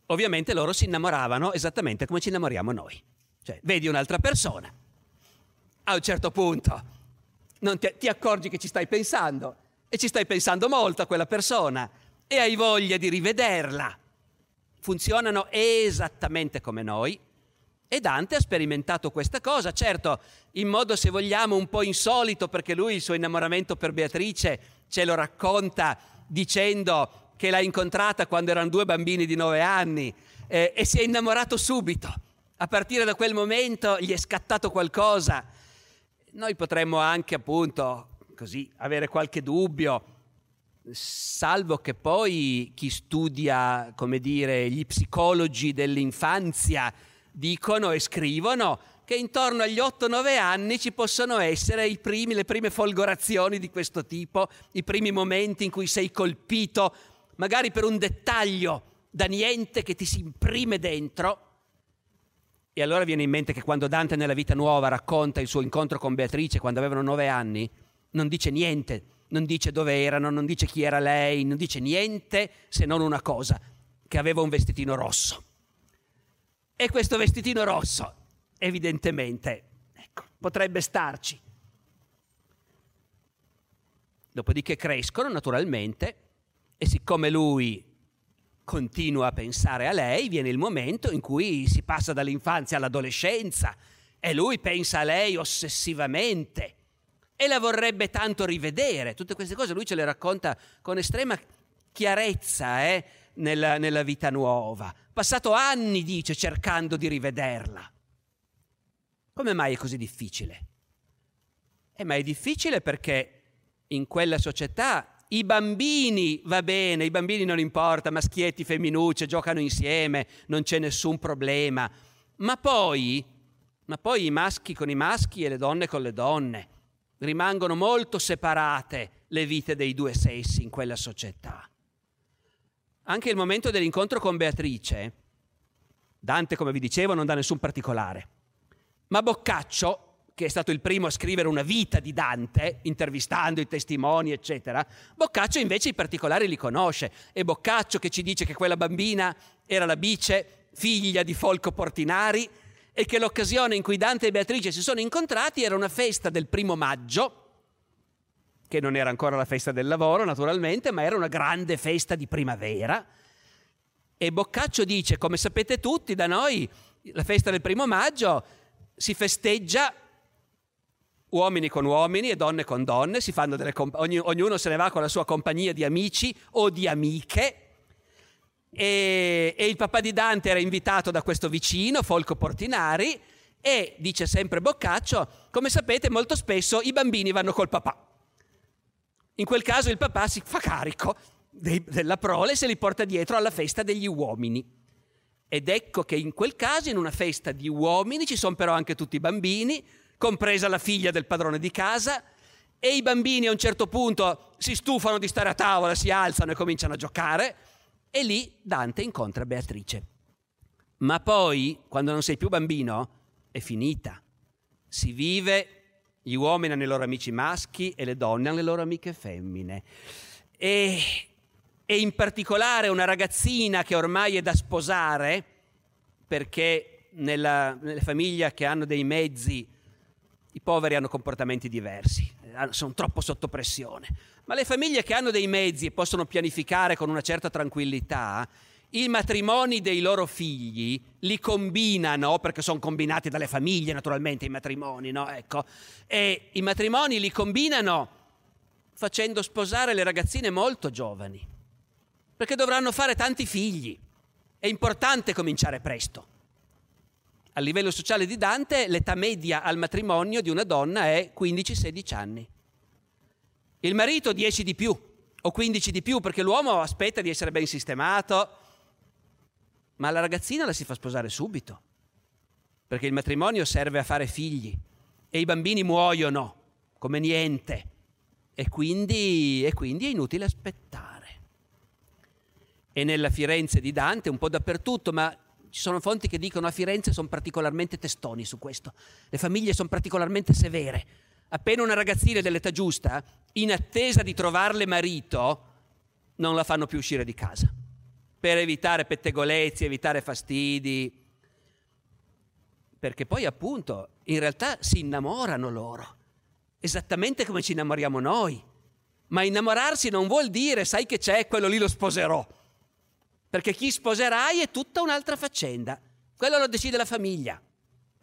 ovviamente loro si innamoravano esattamente come ci innamoriamo noi. Cioè, vedi un'altra persona, a un certo punto ti, ti accorgi che ci stai pensando e ci stai pensando molto a quella persona e hai voglia di rivederla. Funzionano esattamente come noi e Dante ha sperimentato questa cosa, certo, in modo se vogliamo un po' insolito, perché lui il suo innamoramento per Beatrice ce lo racconta dicendo che l'ha incontrata quando erano due bambini di nove anni eh, e si è innamorato subito. A partire da quel momento gli è scattato qualcosa. Noi potremmo anche appunto così avere qualche dubbio, salvo che poi chi studia, come dire, gli psicologi dell'infanzia dicono e scrivono che intorno agli 8-9 anni ci possono essere primi, le prime folgorazioni di questo tipo, i primi momenti in cui sei colpito, magari per un dettaglio da niente che ti si imprime dentro. E allora viene in mente che quando Dante nella vita nuova racconta il suo incontro con Beatrice quando avevano 9 anni, non dice niente, non dice dove erano, non dice chi era lei, non dice niente se non una cosa, che aveva un vestitino rosso. E questo vestitino rosso, evidentemente, ecco, potrebbe starci. Dopodiché crescono naturalmente e siccome lui continua a pensare a lei, viene il momento in cui si passa dall'infanzia all'adolescenza e lui pensa a lei ossessivamente e la vorrebbe tanto rivedere. Tutte queste cose lui ce le racconta con estrema chiarezza eh, nella, nella vita nuova. Passato anni, dice, cercando di rivederla. Come mai è così difficile? Eh, ma è difficile perché in quella società i bambini va bene, i bambini non importa, maschietti, femminucce, giocano insieme, non c'è nessun problema. Ma poi, ma poi i maschi con i maschi e le donne con le donne rimangono molto separate le vite dei due sessi in quella società. Anche il momento dell'incontro con Beatrice, Dante, come vi dicevo, non dà nessun particolare, ma Boccaccio, che è stato il primo a scrivere una vita di Dante, intervistando i testimoni, eccetera, Boccaccio invece i particolari li conosce. E Boccaccio che ci dice che quella bambina era la Bice, figlia di Folco Portinari, e che l'occasione in cui Dante e Beatrice si sono incontrati era una festa del primo maggio, che non era ancora la festa del lavoro naturalmente, ma era una grande festa di primavera. E Boccaccio dice, come sapete tutti, da noi la festa del primo maggio si festeggia uomini con uomini e donne con donne, comp- ognuno se ne va con la sua compagnia di amici o di amiche e, e il papà di Dante era invitato da questo vicino, Folco Portinari, e dice sempre Boccaccio, come sapete molto spesso i bambini vanno col papà. In quel caso il papà si fa carico dei, della prole e se li porta dietro alla festa degli uomini. Ed ecco che in quel caso, in una festa di uomini, ci sono però anche tutti i bambini, compresa la figlia del padrone di casa, e i bambini a un certo punto si stufano di stare a tavola, si alzano e cominciano a giocare, e lì Dante incontra Beatrice. Ma poi, quando non sei più bambino, è finita. Si vive, gli uomini hanno i loro amici maschi e le donne hanno le loro amiche femmine. E, e in particolare una ragazzina che ormai è da sposare, perché nella, nelle famiglie che hanno dei mezzi i poveri hanno comportamenti diversi, sono troppo sotto pressione. Ma le famiglie che hanno dei mezzi e possono pianificare con una certa tranquillità, i matrimoni dei loro figli li combinano, perché sono combinati dalle famiglie naturalmente i matrimoni, no? Ecco. E i matrimoni li combinano facendo sposare le ragazzine molto giovani, perché dovranno fare tanti figli. È importante cominciare presto. A livello sociale di Dante l'età media al matrimonio di una donna è 15-16 anni. Il marito 10 di più o 15 di più perché l'uomo aspetta di essere ben sistemato, ma la ragazzina la si fa sposare subito, perché il matrimonio serve a fare figli e i bambini muoiono come niente. E quindi, e quindi è inutile aspettare. E nella Firenze di Dante, un po' dappertutto, ma ci sono fonti che dicono a Firenze sono particolarmente testoni su questo, le famiglie sono particolarmente severe appena una ragazzina dell'età giusta, in attesa di trovarle marito, non la fanno più uscire di casa. per evitare pettegolezzi, evitare fastidi, perché poi appunto in realtà si innamorano loro, esattamente come ci innamoriamo noi. Ma innamorarsi non vuol dire, sai che c'è, quello lì lo sposerò. Perché chi sposerai è tutta un'altra faccenda. Quello lo decide la famiglia,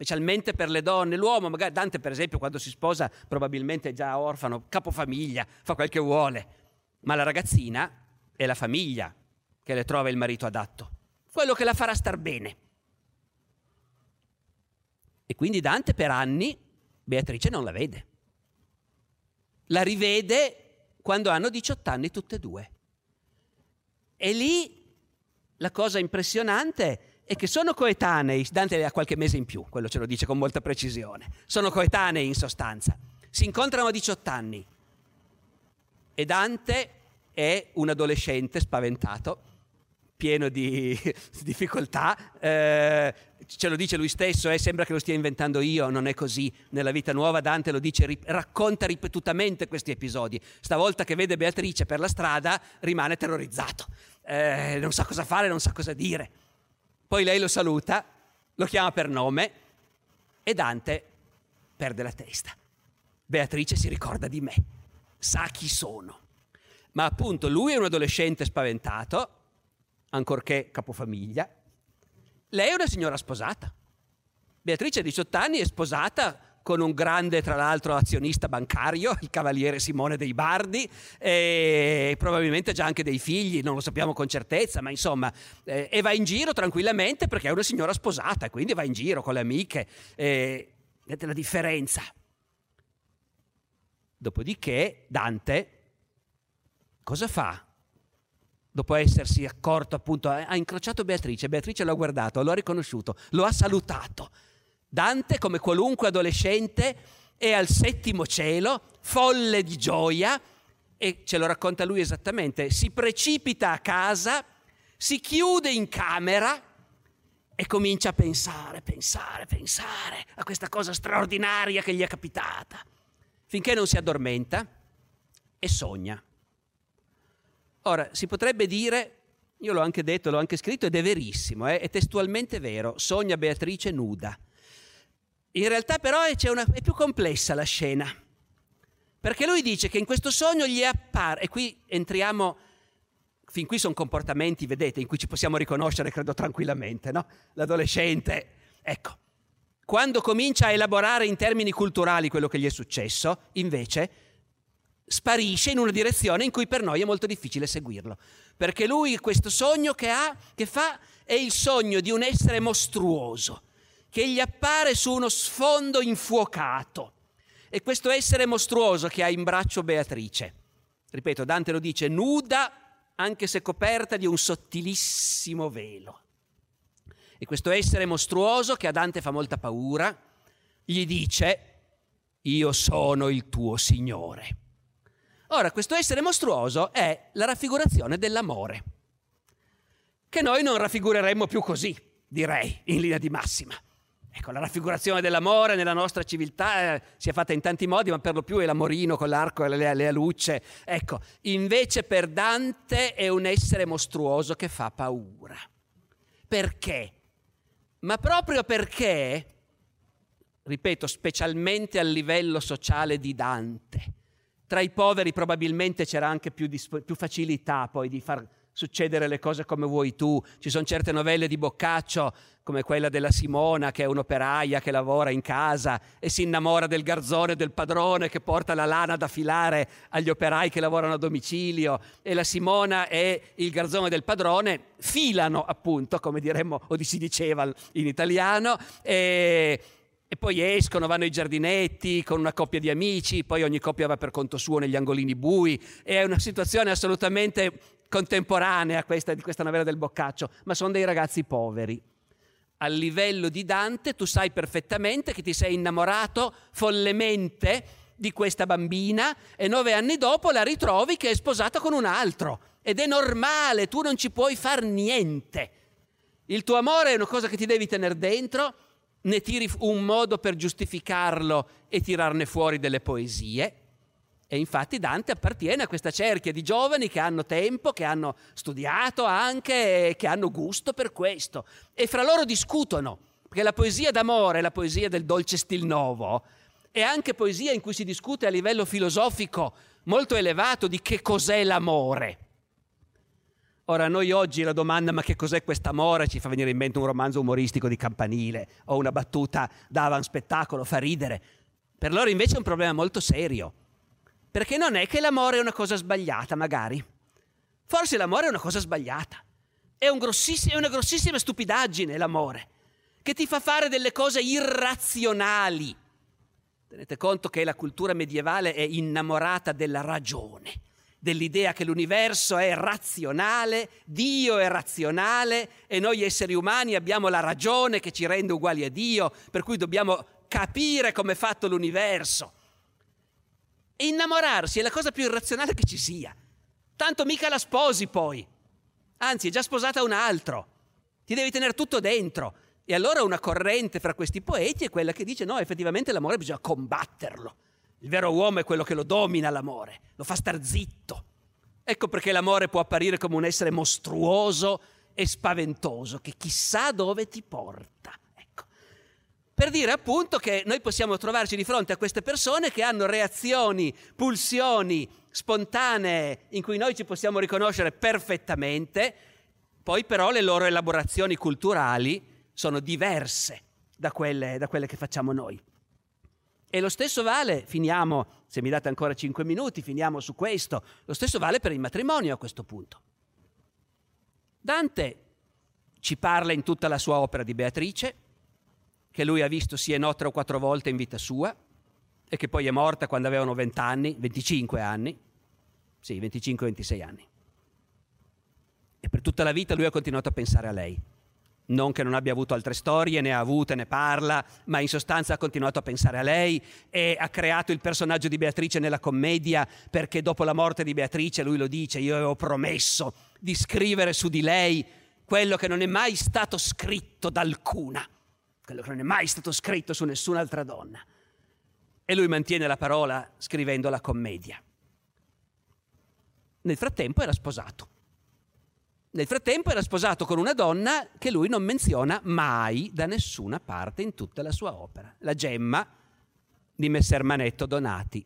specialmente per le donne. L'uomo, magari Dante per esempio quando si sposa probabilmente è già orfano, capofamiglia, fa quel che vuole. Ma la ragazzina è la famiglia che le trova il marito adatto, quello che la farà star bene. E quindi Dante per anni Beatrice non la vede. La rivede quando hanno 18 anni tutte e due. E lì la cosa impressionante è che sono coetanei, Dante ha qualche mese in più, quello ce lo dice con molta precisione, sono coetanei in sostanza, si incontrano a 18 anni e Dante è un adolescente spaventato pieno di *laughs* difficoltà, eh, ce lo dice lui stesso, eh, sembra che lo stia inventando io, non è così. Nella vita nuova Dante lo dice, ri- racconta ripetutamente questi episodi. Stavolta che vede Beatrice per la strada rimane terrorizzato, eh, non sa cosa fare, non sa cosa dire. Poi lei lo saluta, lo chiama per nome e Dante perde la testa. Beatrice si ricorda di me, sa chi sono. Ma appunto lui è un adolescente spaventato, ancorché capofamiglia. Lei è una signora sposata. Beatrice ha 18 anni, è sposata con un grande, tra l'altro, azionista bancario, il cavaliere Simone dei Bardi, e probabilmente già anche dei figli, non lo sappiamo con certezza, ma insomma, eh, e va in giro tranquillamente perché è una signora sposata, quindi va in giro con le amiche. Vedete la differenza. Dopodiché Dante cosa fa? dopo essersi accorto appunto, ha incrociato Beatrice, Beatrice l'ha guardato, lo ha riconosciuto, lo ha salutato. Dante, come qualunque adolescente, è al settimo cielo, folle di gioia, e ce lo racconta lui esattamente, si precipita a casa, si chiude in camera e comincia a pensare, pensare, pensare a questa cosa straordinaria che gli è capitata, finché non si addormenta e sogna. Ora, si potrebbe dire, io l'ho anche detto, l'ho anche scritto ed è verissimo, eh? è testualmente vero, sogna Beatrice nuda. In realtà però è, una, è più complessa la scena, perché lui dice che in questo sogno gli appare, e qui entriamo, fin qui sono comportamenti, vedete, in cui ci possiamo riconoscere, credo tranquillamente, no? L'adolescente, ecco, quando comincia a elaborare in termini culturali quello che gli è successo, invece sparisce in una direzione in cui per noi è molto difficile seguirlo. Perché lui questo sogno che ha, che fa, è il sogno di un essere mostruoso, che gli appare su uno sfondo infuocato. E questo essere mostruoso che ha in braccio Beatrice, ripeto, Dante lo dice, nuda anche se coperta di un sottilissimo velo. E questo essere mostruoso che a Dante fa molta paura, gli dice, io sono il tuo Signore. Ora, questo essere mostruoso è la raffigurazione dell'amore, che noi non raffigureremmo più così, direi, in linea di massima. Ecco, la raffigurazione dell'amore nella nostra civiltà eh, si è fatta in tanti modi, ma per lo più è l'amorino con l'arco e le, le alucce. Ecco, invece per Dante è un essere mostruoso che fa paura. Perché? Ma proprio perché, ripeto, specialmente a livello sociale di Dante, tra i poveri probabilmente c'era anche più, dispo- più facilità poi di far succedere le cose come vuoi tu. Ci sono certe novelle di Boccaccio, come quella della Simona, che è un'operaia che lavora in casa e si innamora del garzone del padrone che porta la lana da filare agli operai che lavorano a domicilio. E la Simona e il garzone del padrone filano, appunto, come diremmo o si diceva in italiano. E e poi escono, vanno ai giardinetti con una coppia di amici, poi ogni coppia va per conto suo negli angolini bui. È una situazione assolutamente contemporanea questa, di questa novella del Boccaccio, ma sono dei ragazzi poveri. A livello di Dante tu sai perfettamente che ti sei innamorato follemente di questa bambina e nove anni dopo la ritrovi che è sposata con un altro. Ed è normale, tu non ci puoi far niente. Il tuo amore è una cosa che ti devi tenere dentro ne tiri un modo per giustificarlo e tirarne fuori delle poesie. E infatti Dante appartiene a questa cerchia di giovani che hanno tempo, che hanno studiato anche, che hanno gusto per questo. E fra loro discutono, perché la poesia d'amore, la poesia del dolce stil novo, è anche poesia in cui si discute a livello filosofico molto elevato di che cos'è l'amore. Ora, noi oggi la domanda ma che cos'è quest'amore ci fa venire in mente un romanzo umoristico di campanile o una battuta da avan spettacolo, fa ridere. Per loro invece è un problema molto serio. Perché non è che l'amore è una cosa sbagliata, magari. Forse l'amore è una cosa sbagliata. È, un è una grossissima stupidaggine l'amore, che ti fa fare delle cose irrazionali. Tenete conto che la cultura medievale è innamorata della ragione, dell'idea che l'universo è razionale, Dio è razionale e noi esseri umani abbiamo la ragione che ci rende uguali a Dio, per cui dobbiamo capire come è fatto l'universo. Innamorarsi è la cosa più irrazionale che ci sia. Tanto mica la sposi poi. Anzi, è già sposata un altro. Ti devi tenere tutto dentro. E allora una corrente fra questi poeti è quella che dice no, effettivamente l'amore bisogna combatterlo. Il vero uomo è quello che lo domina l'amore, lo fa star zitto. Ecco perché l'amore può apparire come un essere mostruoso e spaventoso, che chissà dove ti porta per dire appunto che noi possiamo trovarci di fronte a queste persone che hanno reazioni, pulsioni spontanee in cui noi ci possiamo riconoscere perfettamente, poi però le loro elaborazioni culturali sono diverse da quelle, da quelle che facciamo noi. E lo stesso vale, finiamo, se mi date ancora cinque minuti, finiamo su questo, lo stesso vale per il matrimonio a questo punto. Dante ci parla in tutta la sua opera di Beatrice, che lui ha visto sia no tre o quattro volte in vita sua e che poi è morta quando avevano 20 anni, 25 anni, sì, 25-26 anni. E per tutta la vita lui ha continuato a pensare a lei. Non che non abbia avuto altre storie, ne ha avute, ne parla, ma in sostanza ha continuato a pensare a lei e ha creato il personaggio di Beatrice nella commedia perché dopo la morte di Beatrice, lui lo dice, io avevo promesso di scrivere su di lei quello che non è mai stato scritto da alcuna quello che non è mai stato scritto su nessun'altra donna. E lui mantiene la parola scrivendo la commedia. Nel frattempo era sposato. Nel frattempo era sposato con una donna che lui non menziona mai da nessuna parte in tutta la sua opera, la gemma di Messer Manetto Donati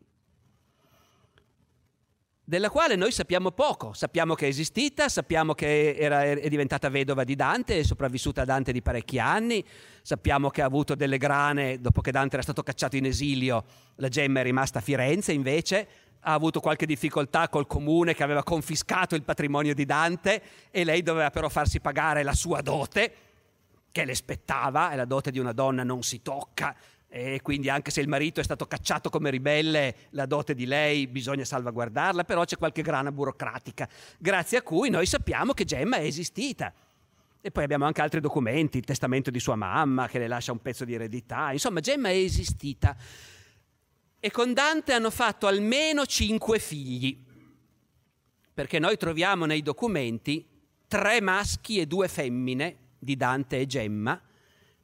della quale noi sappiamo poco. Sappiamo che è esistita, sappiamo che era, è diventata vedova di Dante, è sopravvissuta a Dante di parecchi anni, sappiamo che ha avuto delle grane dopo che Dante era stato cacciato in esilio, la gemma è rimasta a Firenze invece, ha avuto qualche difficoltà col comune che aveva confiscato il patrimonio di Dante e lei doveva però farsi pagare la sua dote, che le spettava, e la dote di una donna non si tocca, e quindi anche se il marito è stato cacciato come ribelle, la dote di lei bisogna salvaguardarla, però c'è qualche grana burocratica, grazie a cui noi sappiamo che Gemma è esistita. E poi abbiamo anche altri documenti, il testamento di sua mamma che le lascia un pezzo di eredità, insomma Gemma è esistita. E con Dante hanno fatto almeno cinque figli, perché noi troviamo nei documenti tre maschi e due femmine di Dante e Gemma,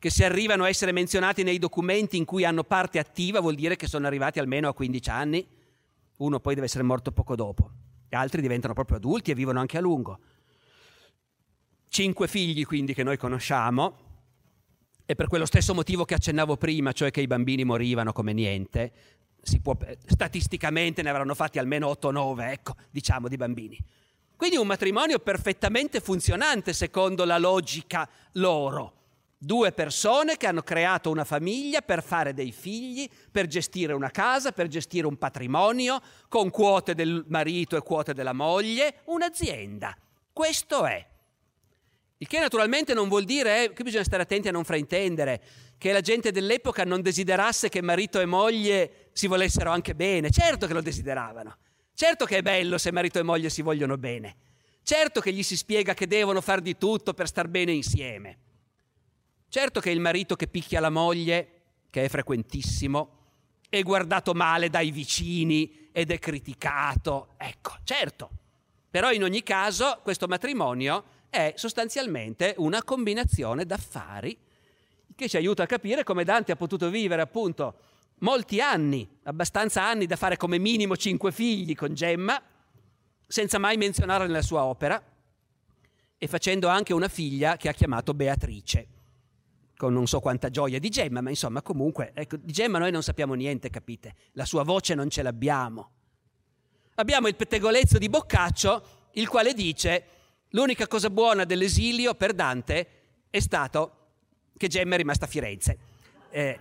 che se arrivano a essere menzionati nei documenti in cui hanno parte attiva vuol dire che sono arrivati almeno a 15 anni, uno poi deve essere morto poco dopo, e altri diventano proprio adulti e vivono anche a lungo. Cinque figli quindi che noi conosciamo, e per quello stesso motivo che accennavo prima, cioè che i bambini morivano come niente, può, statisticamente ne avranno fatti almeno 8 o 9, ecco, diciamo, di bambini. Quindi un matrimonio perfettamente funzionante secondo la logica loro Due persone che hanno creato una famiglia per fare dei figli, per gestire una casa, per gestire un patrimonio, con quote del marito e quote della moglie, un'azienda. Questo è. Il che naturalmente non vuol dire, eh, qui bisogna stare attenti a non fraintendere, che la gente dell'epoca non desiderasse che marito e moglie si volessero anche bene. Certo che lo desideravano. Certo che è bello se marito e moglie si vogliono bene. Certo che gli si spiega che devono far di tutto per star bene insieme. Certo che il marito che picchia la moglie, che è frequentissimo, è guardato male dai vicini ed è criticato. Ecco, certo. Però in ogni caso questo matrimonio è sostanzialmente una combinazione d'affari che ci aiuta a capire come Dante ha potuto vivere appunto molti anni, abbastanza anni da fare come minimo cinque figli con Gemma, senza mai menzionarla nella sua opera, e facendo anche una figlia che ha chiamato Beatrice, con non so quanta gioia di Gemma, ma insomma comunque, ecco, di Gemma noi non sappiamo niente, capite? La sua voce non ce l'abbiamo. Abbiamo il pettegolezzo di Boccaccio, il quale dice l'unica cosa buona dell'esilio per Dante è stato che Gemma è rimasta a Firenze. Eh,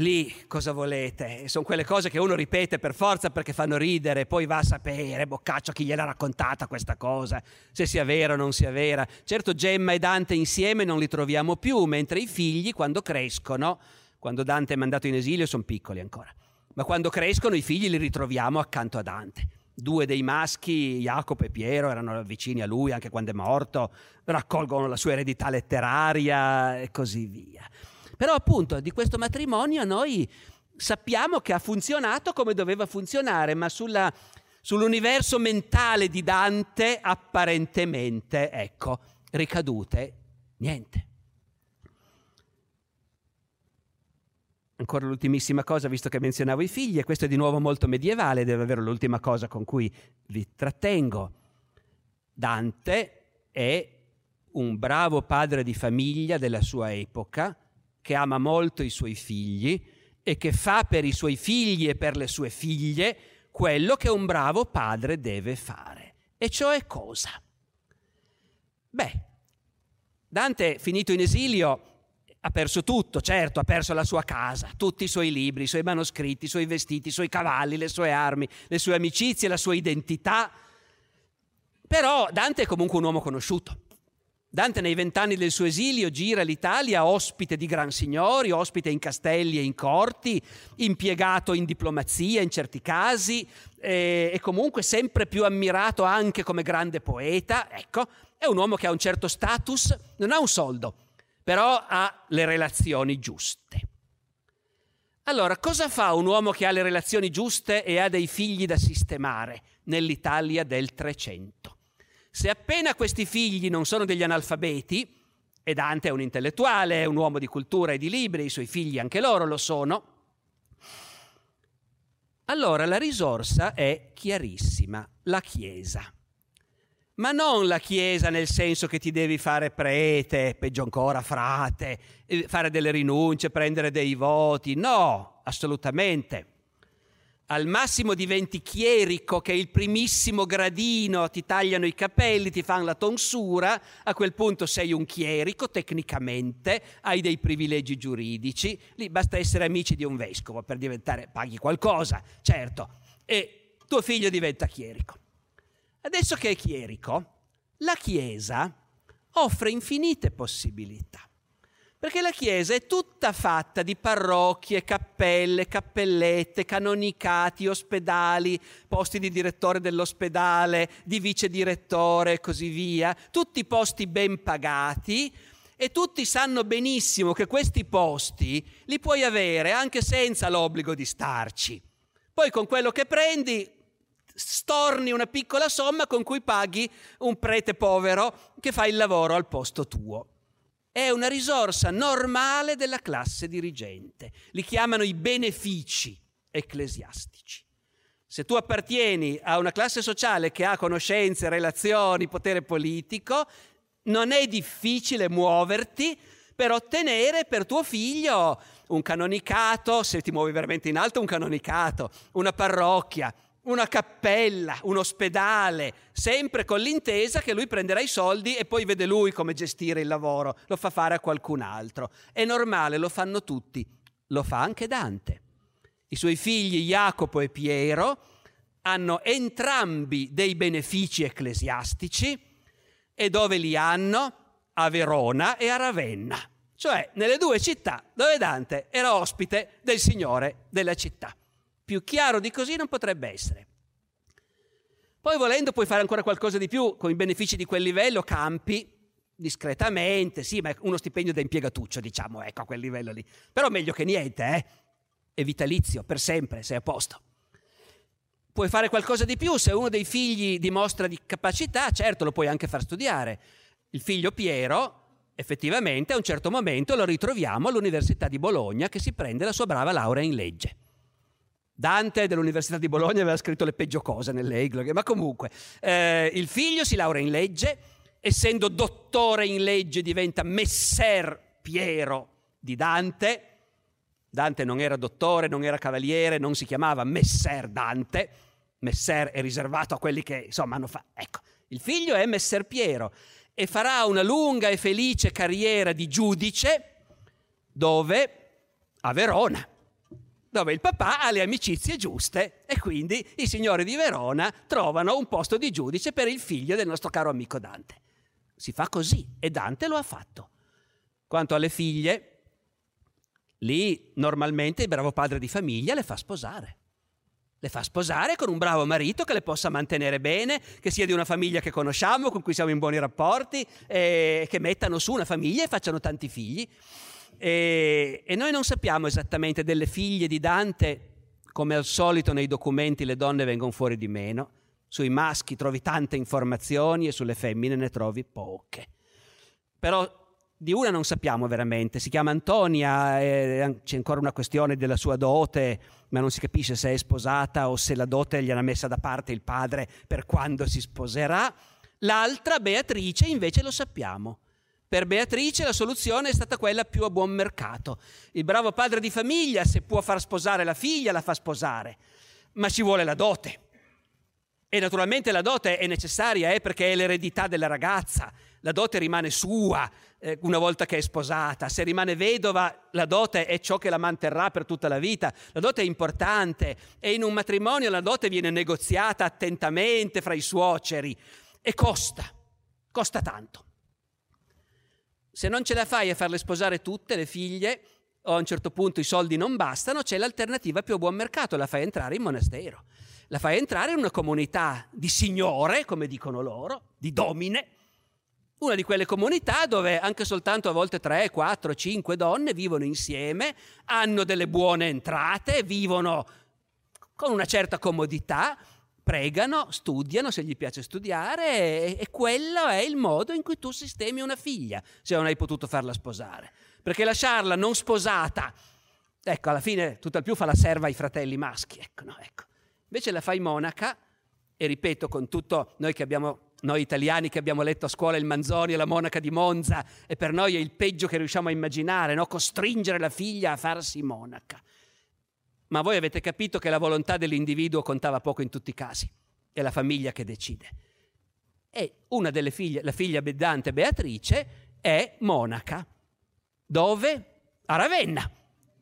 lì cosa volete? Sono quelle cose che uno ripete per forza perché fanno ridere, poi va a sapere, boccaccio, chi gliel'ha raccontata questa cosa, se sia vera o non sia vera. Certo Gemma e Dante insieme non li troviamo più, mentre i figli quando crescono, quando Dante è mandato in esilio sono piccoli ancora, ma quando crescono i figli li ritroviamo accanto a Dante. Due dei maschi, Jacopo e Piero, erano vicini a lui anche quando è morto, raccolgono la sua eredità letteraria e così via. Però appunto di questo matrimonio noi sappiamo che ha funzionato come doveva funzionare, ma sulla, sull'universo mentale di Dante apparentemente, ecco, ricadute, niente. Ancora l'ultimissima cosa, visto che menzionavo i figli, e questo è di nuovo molto medievale, deve avere l'ultima cosa con cui vi trattengo. Dante è un bravo padre di famiglia della sua epoca, che ama molto i suoi figli e che fa per i suoi figli e per le sue figlie quello che un bravo padre deve fare. E cioè cosa? Beh, Dante, finito in esilio, ha perso tutto, certo, ha perso la sua casa, tutti i suoi libri, i suoi manoscritti, i suoi vestiti, i suoi cavalli, le sue armi, le sue amicizie, la sua identità. Però Dante è comunque un uomo conosciuto. Dante nei vent'anni del suo esilio gira l'Italia ospite di gran signori, ospite in castelli e in corti, impiegato in diplomazia in certi casi e, e comunque sempre più ammirato anche come grande poeta. Ecco, è un uomo che ha un certo status, non ha un soldo, però ha le relazioni giuste. Allora, cosa fa un uomo che ha le relazioni giuste e ha dei figli da sistemare nell'Italia del Trecento? Se appena questi figli non sono degli analfabeti, e Dante è un intellettuale, è un uomo di cultura e di libri, i suoi figli anche loro lo sono, allora la risorsa è chiarissima, la Chiesa. Ma non la Chiesa nel senso che ti devi fare prete, peggio ancora frate, fare delle rinunce, prendere dei voti, no, assolutamente al massimo diventi chierico, che è il primissimo gradino, ti tagliano i capelli, ti fanno la tonsura, a quel punto sei un chierico tecnicamente, hai dei privilegi giuridici, lì basta essere amici di un vescovo per diventare, paghi qualcosa, certo, e tuo figlio diventa chierico. Adesso che è chierico, la Chiesa offre infinite possibilità. Perché la Chiesa è tutta fatta di parrocchie, cappelle, cappellette, canonicati, ospedali, posti di direttore dell'ospedale, di vice direttore e così via, tutti posti ben pagati e tutti sanno benissimo che questi posti li puoi avere anche senza l'obbligo di starci. Poi con quello che prendi storni una piccola somma con cui paghi un prete povero che fa il lavoro al posto tuo è una risorsa normale della classe dirigente. Li chiamano i benefici ecclesiastici. Se tu appartieni a una classe sociale che ha conoscenze, relazioni, potere politico, non è difficile muoverti per ottenere per tuo figlio un canonicato, se ti muovi veramente in alto, un canonicato, una parrocchia, una cappella, un ospedale, sempre con l'intesa che lui prenderà i soldi e poi vede lui come gestire il lavoro, lo fa fare a qualcun altro. È normale, lo fanno tutti, lo fa anche Dante. I suoi figli Jacopo e Piero hanno entrambi dei benefici ecclesiastici e dove li hanno? A Verona e a Ravenna, cioè nelle due città dove Dante era ospite del Signore della città. Più chiaro di così non potrebbe essere. Poi volendo puoi fare ancora qualcosa di più con i benefici di quel livello, campi discretamente, sì, ma uno stipendio da impiegatuccio, diciamo, ecco, a quel livello lì. Però meglio che niente, eh? È vitalizio, per sempre, sei a posto. Puoi fare qualcosa di più, se uno dei figli dimostra di capacità, certo lo puoi anche far studiare. Il figlio Piero Effettivamente a un certo momento lo ritroviamo all'Università di Bologna che si prende la sua brava laurea in legge. Dante dell'Università di Bologna aveva scritto le peggio cose nelle egloghe, ma comunque eh, il figlio si laurea in legge, essendo dottore in legge diventa messer Piero di Dante. Dante non era dottore, non era cavaliere, non si chiamava messer Dante. Messer è riservato a quelli che insomma hanno fatto. Ecco, il figlio è messer Piero e farà una lunga e felice carriera di giudice dove? A Verona dove il papà ha le amicizie giuste e quindi i signori di Verona trovano un posto di giudice per il figlio del nostro caro amico Dante. Si fa così e Dante lo ha fatto. Quanto alle figlie, lì normalmente il bravo padre di famiglia le fa sposare. Le fa sposare con un bravo marito che le possa mantenere bene, che sia di una famiglia che conosciamo, con cui siamo in buoni rapporti, e che mettano su una famiglia e facciano tanti figli. E, e noi non sappiamo esattamente delle figlie di Dante, come al solito nei documenti le donne vengono fuori di meno, sui maschi trovi tante informazioni e sulle femmine ne trovi poche. Però di una non sappiamo veramente, si chiama Antonia, c'è ancora una questione della sua dote, ma non si capisce se è sposata o se la dote gliel'ha messa da parte il padre per quando si sposerà. L'altra, Beatrice, invece lo sappiamo. Per Beatrice la soluzione è stata quella più a buon mercato. Il bravo padre di famiglia, se può far sposare la figlia, la fa sposare, ma ci vuole la dote. E naturalmente la dote è necessaria eh, perché è l'eredità della ragazza. La dote rimane sua eh, una volta che è sposata. Se rimane vedova, la dote è ciò che la manterrà per tutta la vita. La dote è importante e in un matrimonio la dote viene negoziata attentamente fra i suoceri e costa, costa tanto. Se non ce la fai a farle sposare tutte le figlie, o a un certo punto i soldi non bastano, c'è l'alternativa più a buon mercato, la fai entrare in monastero. La fai entrare in una comunità di signore, come dicono loro, di domine, una di quelle comunità dove anche soltanto a volte 3, 4, 5 donne vivono insieme, hanno delle buone entrate, vivono con una certa comodità, pregano, studiano se gli piace studiare e, e, quello è il modo in cui tu sistemi una figlia, se non hai potuto farla sposare. Perché lasciarla non sposata, ecco, alla fine tutt'al più fa la serva ai fratelli maschi, ecco, no, ecco. Invece la fai monaca, e ripeto, con tutto noi che abbiamo noi italiani che abbiamo letto a scuola il Manzoni e la monaca di Monza, e per noi è il peggio che riusciamo a immaginare, no? costringere la figlia a farsi monaca. Ma voi avete capito che la volontà dell'individuo contava poco in tutti i casi, è la famiglia che decide. E una delle figlie, la figlia Bedante Beatrice, è monaca. Dove? A Ravenna.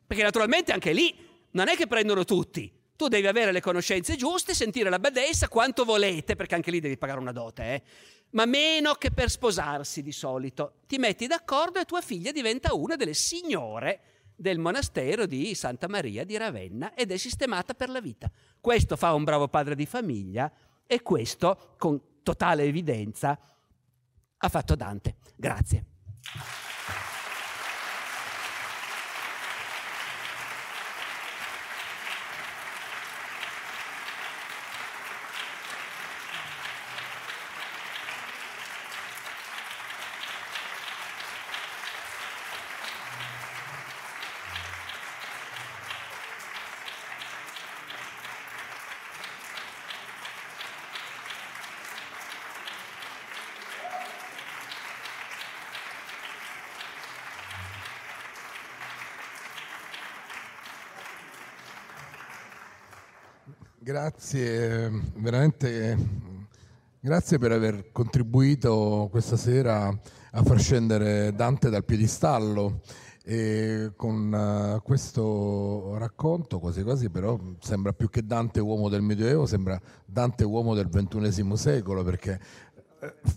Perché naturalmente anche lì non è che prendono tutti. Tu devi avere le conoscenze giuste, sentire la badessa quanto volete, perché anche lì devi pagare una dote, eh? ma meno che per sposarsi di solito. Ti metti d'accordo e tua figlia diventa una delle signore del monastero di Santa Maria di Ravenna ed è sistemata per la vita. Questo fa un bravo padre di famiglia e questo, con totale evidenza, ha fatto Dante. Grazie. Grazie, veramente grazie per aver contribuito questa sera a far scendere Dante dal piedistallo. E con uh, questo racconto, quasi quasi però sembra più che Dante uomo del Medioevo, sembra Dante uomo del XXI secolo, perché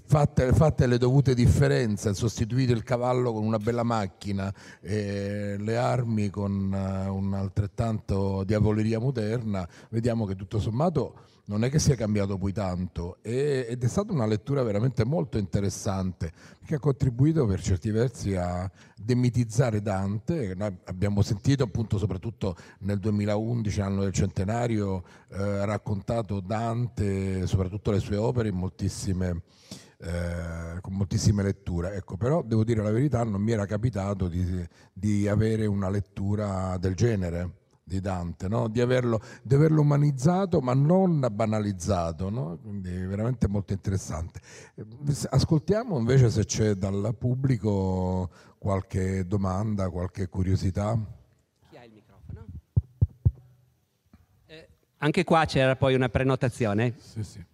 fatte, fatte, le dovute differenze, sostituito il cavallo con una bella macchina, e le armi con uh, un altrettanto diavoleria moderna, vediamo che tutto sommato non è che sia cambiato poi tanto ed è stata una lettura veramente molto interessante che ha contribuito per certi versi a demitizzare Dante, noi abbiamo sentito appunto soprattutto nel 2011, anno del centenario, eh, raccontato Dante, soprattutto le sue opere in moltissime eh, con moltissime letture. Ecco, però devo dire la verità, non mi era capitato di, di avere una lettura del genere di Dante, no? di, averlo, di, averlo, umanizzato ma non banalizzato, no? quindi veramente molto interessante. Ascoltiamo invece se c'è dal pubblico qualche domanda, qualche curiosità. Chi ha il microfono? Eh, anche qua c'era poi una prenotazione. Sì, sì.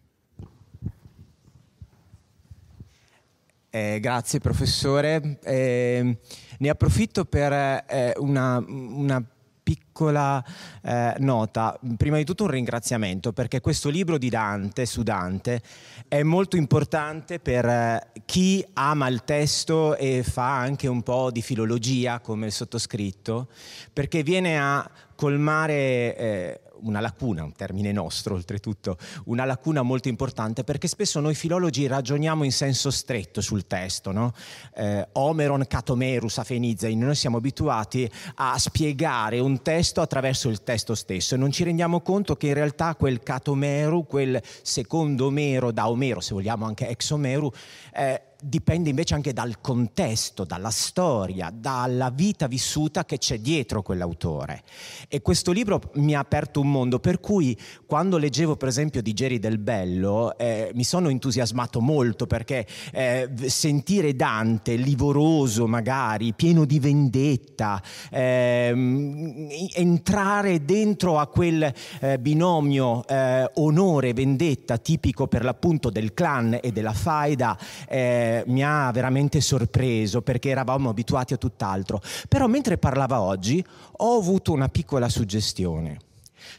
Eh, grazie professore. Eh, ne approfitto per eh, una, una piccola eh, nota. Prima di tutto un ringraziamento perché questo libro di Dante su Dante è molto importante per eh, chi ama il testo e fa anche un po' di filologia come il sottoscritto perché viene a colmare eh, una lacuna, un termine nostro oltretutto, una lacuna molto importante perché spesso noi filologi ragioniamo in senso stretto sul testo, no? eh, Omeron catomerus afenizein, noi siamo abituati a spiegare un testo attraverso il testo stesso e non ci rendiamo conto che in realtà quel catomeru, quel secondo Omero da Omero, se vogliamo anche ex Omeru, eh, dipende invece anche dal contesto, dalla storia, dalla vita vissuta che c'è dietro quell'autore. E questo libro mi ha aperto un mondo, per cui quando leggevo per esempio di Geri del Bello eh, mi sono entusiasmato molto perché eh, sentire Dante livoroso magari, pieno di vendetta, eh, entrare dentro a quel eh, binomio eh, onore-vendetta tipico per l'appunto del clan e della faida, eh, mi ha veramente sorpreso perché eravamo abituati a tutt'altro. Però mentre parlava oggi ho avuto una piccola suggestione.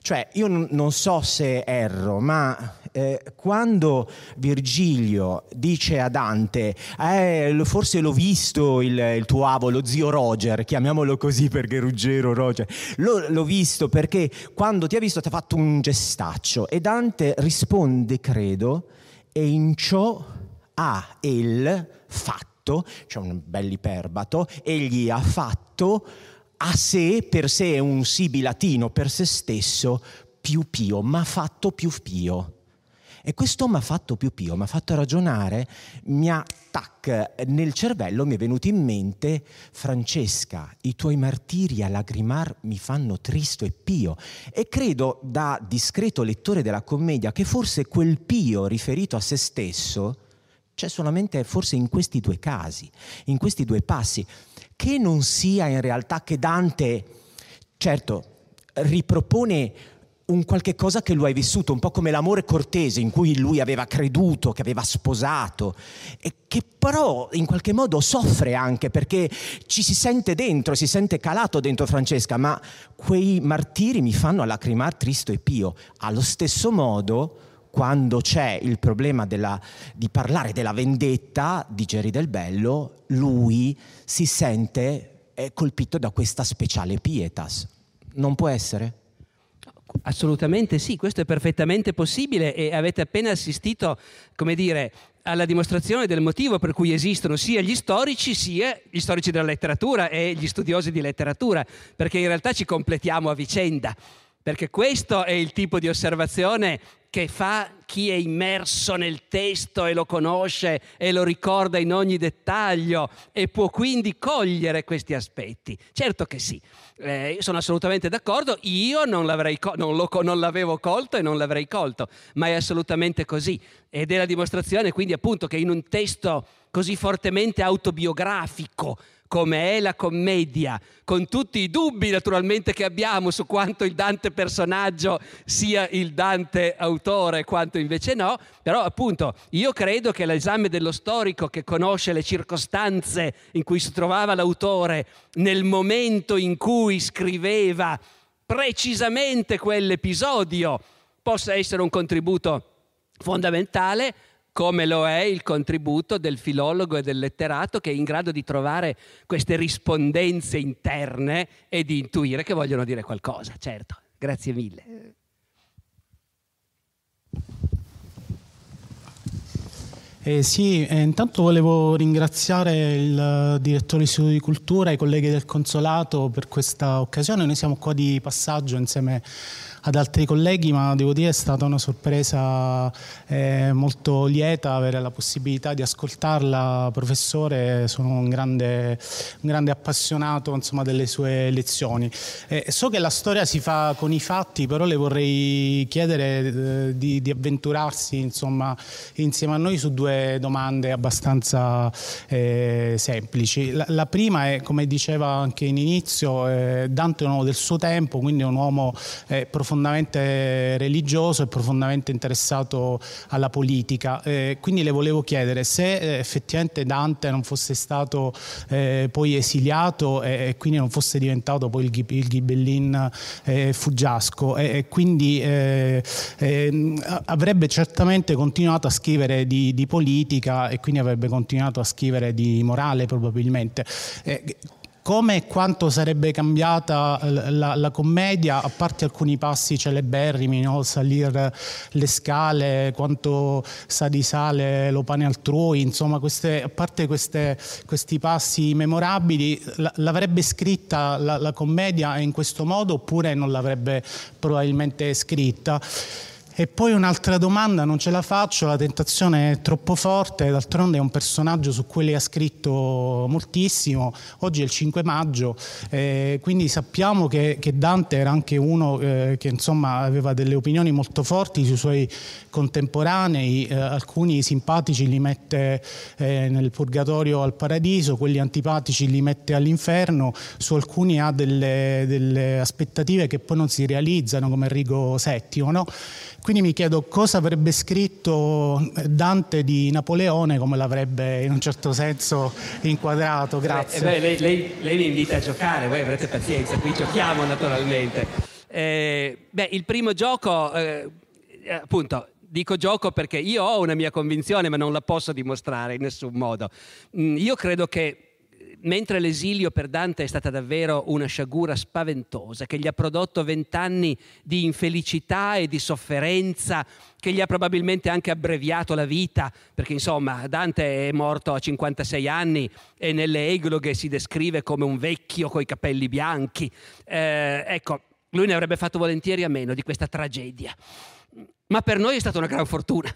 Cioè, io n- non so se erro, ma eh, quando Virgilio dice a Dante, eh, forse l'ho visto il, il, tuo avo, lo zio Roger, chiamiamolo così perché Ruggero Roger, L- l'ho visto perché quando ti ha visto ti ha fatto un gestaccio e Dante risponde, credo, e in ciò ha il fatto, cioè un bell'iperbato, egli ha fatto a sé, per sé è un sibilatino per se stesso, più pio, ma fatto più pio. E questo mi ha fatto più pio, mi ha fatto ragionare, mi ha, tac, nel cervello mi è venuto in mente, Francesca, i tuoi martiri a lagrimar mi fanno tristo e pio. E credo, da discreto lettore della commedia, che forse quel pio riferito a se stesso c'è solamente forse in questi due casi, in questi due passi, che non sia in realtà che Dante, certo, ripropone un qualche cosa che lui ha vissuto, un po' come l'amore cortese in cui lui aveva creduto, che aveva sposato, e che però in qualche modo soffre anche perché ci si sente dentro, si sente calato dentro Francesca, ma quei martiri mi fanno lacrimare tristo e pio. Allo stesso modo quando c'è il problema della, di parlare della vendetta di Geri del Bello, lui si sente colpito da questa speciale pietas. Non può essere? Assolutamente sì, questo è perfettamente possibile e avete appena assistito, come dire, alla dimostrazione del motivo per cui esistono sia gli storici sia gli storici della letteratura e gli studiosi di letteratura, perché in realtà ci completiamo a vicenda perché questo è il tipo di osservazione che fa chi è immerso nel testo e lo conosce e lo ricorda in ogni dettaglio e può quindi cogliere questi aspetti. Certo che sì, eh, sono assolutamente d'accordo, io non, co- non, lo, non l'avevo colto e non l'avrei colto, ma è assolutamente così. Ed è la dimostrazione quindi appunto che in un testo così fortemente autobiografico, come è la commedia, con tutti i dubbi naturalmente che abbiamo su quanto il Dante personaggio sia il Dante autore, quanto invece no, però appunto io credo che l'esame dello storico che conosce le circostanze in cui si trovava l'autore nel momento in cui scriveva precisamente quell'episodio possa essere un contributo fondamentale come lo è il contributo del filologo e del letterato che è in grado di trovare queste rispondenze interne e di intuire che vogliono dire qualcosa. Certo, grazie mille. Eh, sì, eh, intanto volevo ringraziare il direttore dell'Istituto di Cultura e i colleghi del Consolato per questa occasione. Noi siamo qua di passaggio insieme ad altri colleghi, ma devo dire è stata una sorpresa eh, molto lieta avere la possibilità di ascoltarla. Professore, sono un grande, un grande appassionato insomma, delle sue lezioni. Eh, so che la storia si fa con i fatti, però le vorrei chiedere eh, di, di, avventurarsi insomma, insieme a noi su due domande abbastanza eh, semplici. La, la, prima è, come diceva anche in inizio, eh, Dante è un uomo del suo tempo, quindi è un uomo profondamente profondamente religioso e profondamente interessato alla politica. Eh, quindi le volevo chiedere se eh, effettivamente Dante non fosse stato eh, poi esiliato e, e, quindi non fosse diventato poi il, il Ghibellin eh, fuggiasco e, quindi eh, ehm, avrebbe certamente continuato a scrivere di, di, politica e quindi avrebbe continuato a scrivere di morale probabilmente eh, come e quanto sarebbe cambiata la, la, commedia, a parte alcuni passi celeberrimi, no? salire le scale, quanto sa di sale lo pane altrui, insomma, queste, a parte queste, questi passi memorabili, l'avrebbe scritta la, la commedia in questo modo oppure non l'avrebbe probabilmente scritta? E poi un'altra domanda, non ce la faccio, la tentazione è troppo forte, d'altronde è un personaggio su cui lei ha scritto moltissimo, oggi è il 5 maggio, eh, quindi sappiamo che, che, Dante era anche uno eh, che insomma, aveva delle opinioni molto forti sui suoi contemporanei, eh, alcuni simpatici li mette eh, nel purgatorio al paradiso, quelli antipatici li mette all'inferno, su alcuni ha delle, delle aspettative che poi non si realizzano come Enrico VII. No? Quindi mi chiedo cosa avrebbe scritto Dante di Napoleone, come l'avrebbe in un certo senso inquadrato. Grazie. Beh, lei, lei, lei, mi invita a giocare, voi avrete pazienza, qui giochiamo naturalmente. Eh, beh, il primo gioco, eh, appunto, dico gioco perché io ho una mia convinzione, ma non la posso dimostrare in nessun modo. Mm, io credo che mentre l'esilio per Dante è stata davvero una sciagura spaventosa, che gli ha prodotto vent'anni di infelicità e di sofferenza, che gli ha probabilmente anche abbreviato la vita, perché insomma Dante è morto a 56 anni e nelle egloghe si descrive come un vecchio coi capelli bianchi. Eh, ecco, lui ne avrebbe fatto volentieri a meno di questa tragedia. Ma per noi è stata una gran fortuna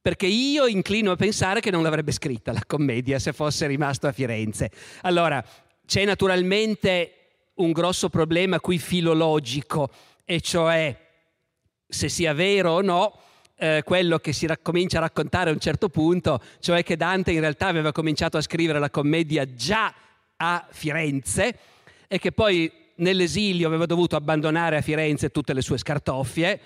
perché io inclino a pensare che non l'avrebbe scritta la commedia se fosse rimasto a Firenze. Allora, c'è naturalmente un grosso problema qui filologico, e cioè se sia vero o no eh, quello che si comincia a raccontare a un certo punto, cioè che Dante in realtà aveva cominciato a scrivere la commedia già a Firenze e che poi nell'esilio aveva dovuto abbandonare a Firenze tutte le sue scartoffie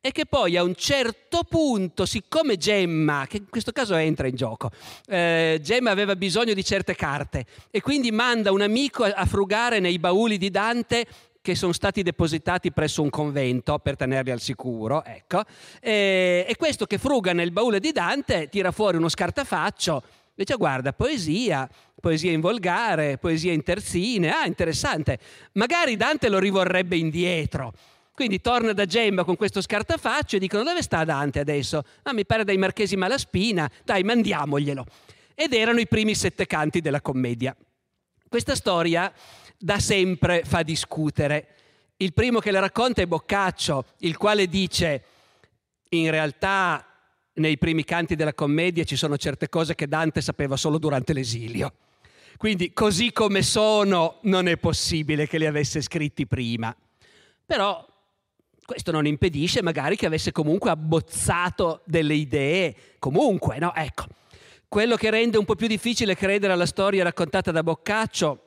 e che poi a un certo punto, siccome Gemma, che in questo caso entra in gioco, eh, Gemma aveva bisogno di certe carte e quindi manda un amico a frugare nei bauli di Dante che sono stati depositati presso un convento per tenerli al sicuro, ecco. E, e questo che fruga nel baule di Dante tira fuori uno scartafaccio, dice guarda, poesia, poesia in volgare, poesia in terzine, ah interessante, magari Dante lo rivorrebbe indietro. Quindi torna da Gemma con questo scartafaccio e dicono dove sta Dante adesso? Ah, mi pare dai Marchesi Malaspina, dai, mandiamoglielo. Ed erano i primi sette canti della commedia. Questa storia da sempre fa discutere. Il primo che la racconta è Boccaccio, il quale dice in realtà nei primi canti della commedia ci sono certe cose che Dante sapeva solo durante l'esilio. Quindi così come sono non è possibile che li avesse scritti prima. Però questo non impedisce magari che avesse comunque abbozzato delle idee, comunque, no? Ecco, quello che rende un po' più difficile credere alla storia raccontata da Boccaccio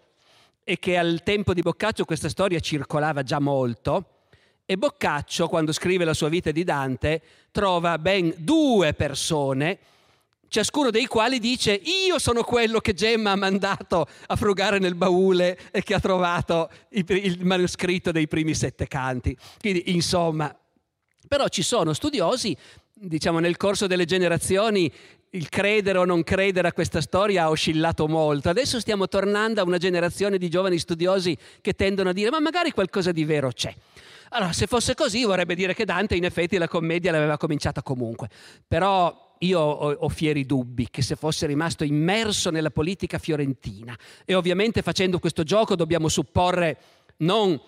è che al tempo di Boccaccio questa storia circolava già molto e Boccaccio, quando scrive la sua vita di Dante, trova ben due persone ciascuno dei quali dice io sono quello che Gemma ha mandato a frugare nel baule e che ha trovato il, manoscritto dei primi sette canti. Quindi, insomma, però ci sono studiosi, diciamo nel corso delle generazioni il credere o non credere a questa storia ha oscillato molto. Adesso stiamo tornando a una generazione di giovani studiosi che tendono a dire ma magari qualcosa di vero c'è. Allora, se fosse così vorrebbe dire che Dante in effetti la commedia l'aveva cominciata comunque. Però io ho, ho, fieri dubbi che se fosse rimasto immerso nella politica fiorentina e ovviamente facendo questo gioco dobbiamo supporre non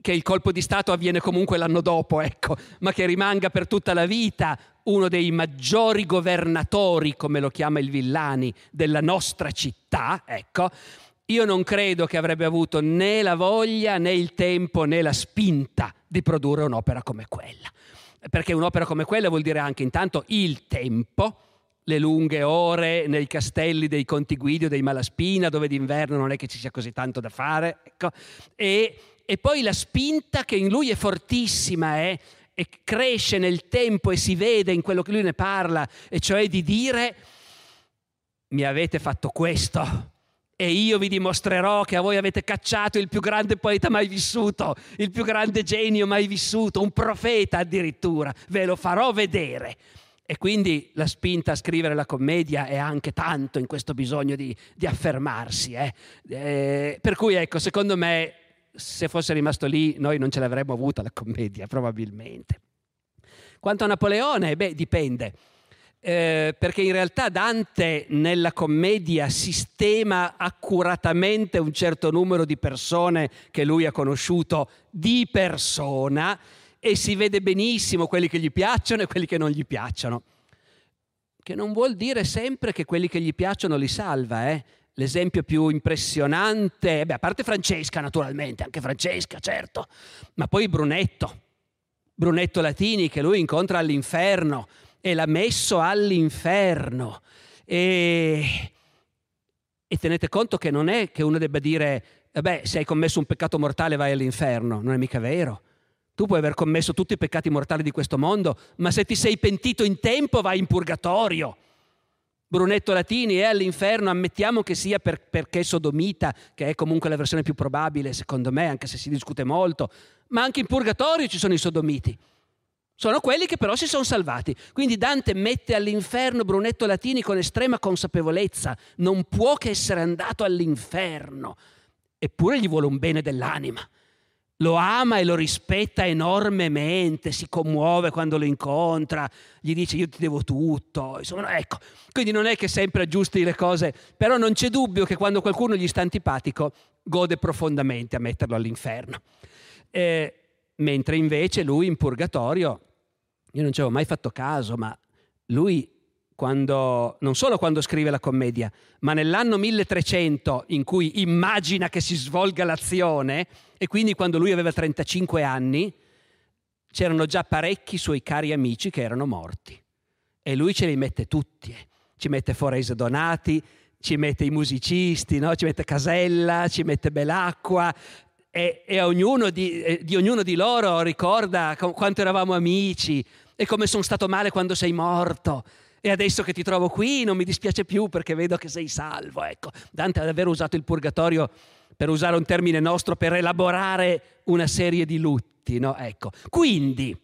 che il colpo di Stato avviene comunque l'anno dopo, ecco, ma che rimanga per tutta la vita uno dei maggiori governatori, come lo chiama il Villani, della nostra città, ecco, io non credo che avrebbe avuto né la voglia, né il tempo, né la spinta di produrre un'opera come quella. Perché un'opera come quella vuol dire anche intanto il tempo, le lunghe ore nei castelli dei Conti Guidio, dei Malaspina, dove d'inverno non è che ci sia così tanto da fare, ecco, e e poi la spinta che in lui è fortissima eh, e cresce nel tempo e si vede in quello che lui ne parla, e cioè di dire mi avete fatto questo e io vi dimostrerò che a voi avete cacciato il più grande poeta mai vissuto, il più grande genio mai vissuto, un profeta addirittura, ve lo farò vedere. E quindi la spinta a scrivere la commedia è anche tanto in questo bisogno di, di affermarsi. Eh. Eh, per cui ecco, secondo me se fosse rimasto lì noi non ce l'avremmo avuta la commedia, probabilmente. Quanto a Napoleone, beh, dipende. Eh, perché in realtà Dante nella commedia sistema accuratamente un certo numero di persone che lui ha conosciuto di persona e si vede benissimo quelli che gli piacciono e quelli che non gli piacciono. Che non vuol dire sempre che quelli che gli piacciono li salva, eh? l'esempio più impressionante, beh, a parte Francesca naturalmente, anche Francesca, certo, ma poi Brunetto, Brunetto Latini che lui incontra all'inferno e l'ha messo all'inferno. E, e tenete conto che non è che uno debba dire, vabbè, se hai commesso un peccato mortale vai all'inferno, non è mica vero. Tu puoi aver commesso tutti i peccati mortali di questo mondo, ma se ti sei pentito in tempo vai in purgatorio. Brunetto Latini è all'inferno, ammettiamo che sia per, perché sodomita, che è comunque la versione più probabile secondo me, anche se si discute molto, ma anche in purgatorio ci sono i sodomiti. Sono quelli che però si sono salvati. Quindi Dante mette all'inferno Brunetto Latini con estrema consapevolezza, non può che essere andato all'inferno, eppure gli vuole un bene dell'anima lo ama e lo rispetta enormemente, si commuove quando lo incontra, gli dice io ti devo tutto, insomma, ecco. Quindi non è che sempre aggiusti le cose, però non c'è dubbio che quando qualcuno gli sta antipatico gode profondamente a metterlo all'inferno. Eh, mentre invece lui in purgatorio, io non ci avevo mai fatto caso, ma lui quando, non solo quando scrive la commedia, ma nell'anno 1300 in cui immagina che si svolga l'azione, e quindi quando lui aveva 35 anni, c'erano già parecchi suoi cari amici che erano morti. E lui ce li mette tutti. Eh. Ci mette Forese Donati, ci mette i musicisti, no? ci mette Casella, ci mette Belacqua, e, e ognuno di, eh, di, ognuno di loro ricorda quanto eravamo amici e come sono stato male quando sei morto e adesso che ti trovo qui non mi dispiace più perché vedo che sei salvo. Ecco, Dante ha davvero usato il purgatorio per usare un termine nostro, per elaborare una serie di lutti. No? Ecco. Quindi,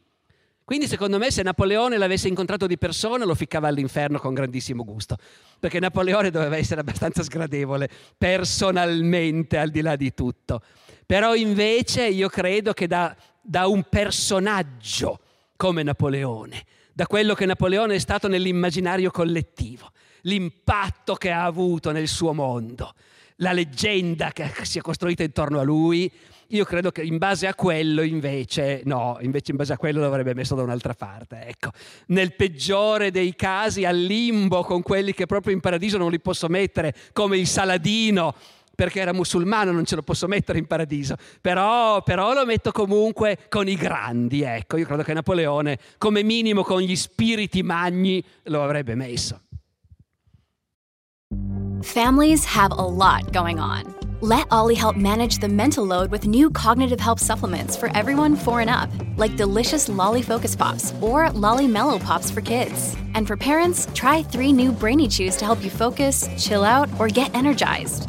quindi, secondo me, se Napoleone l'avesse incontrato di persona, lo ficcava all'inferno con grandissimo gusto, perché Napoleone doveva essere abbastanza sgradevole personalmente, al di là di tutto. Però invece io credo che da, da un personaggio come Napoleone, da quello che Napoleone è stato nell'immaginario collettivo, l'impatto che ha avuto nel suo mondo, la leggenda che si è costruita intorno a lui. Io credo che in base a quello invece, no, invece in base a quello l'avrebbe messo da un'altra parte. Ecco. Nel peggiore dei casi al limbo con quelli che proprio in paradiso non li posso mettere, come il Saladino perché era musulmano, non ce lo posso mettere in paradiso, però, però lo metto comunque con i grandi, ecco, io credo che Napoleone come minimo con gli spiriti magni lo avrebbe messo. Families have a lot going on. Let Ollie help manage the mental load with new cognitive help supplements for everyone four and up, like delicious Lolly Focus Pops or Lolly Mellow Pops for kids. And for parents, try three new Brainy Chews to help you focus, chill out, or get energized.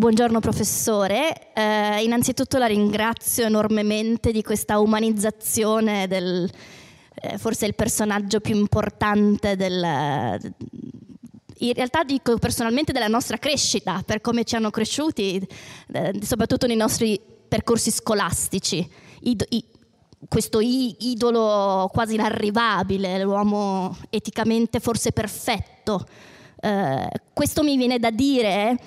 Buongiorno professore, eh, innanzitutto la ringrazio enormemente di questa umanizzazione del eh, forse il personaggio più importante del, in realtà dico personalmente della nostra crescita, per come ci hanno cresciuti, eh, soprattutto nei nostri percorsi scolastici. I, i, questo idolo quasi inarrivabile, l'uomo eticamente forse perfetto. Eh, questo mi viene da dire,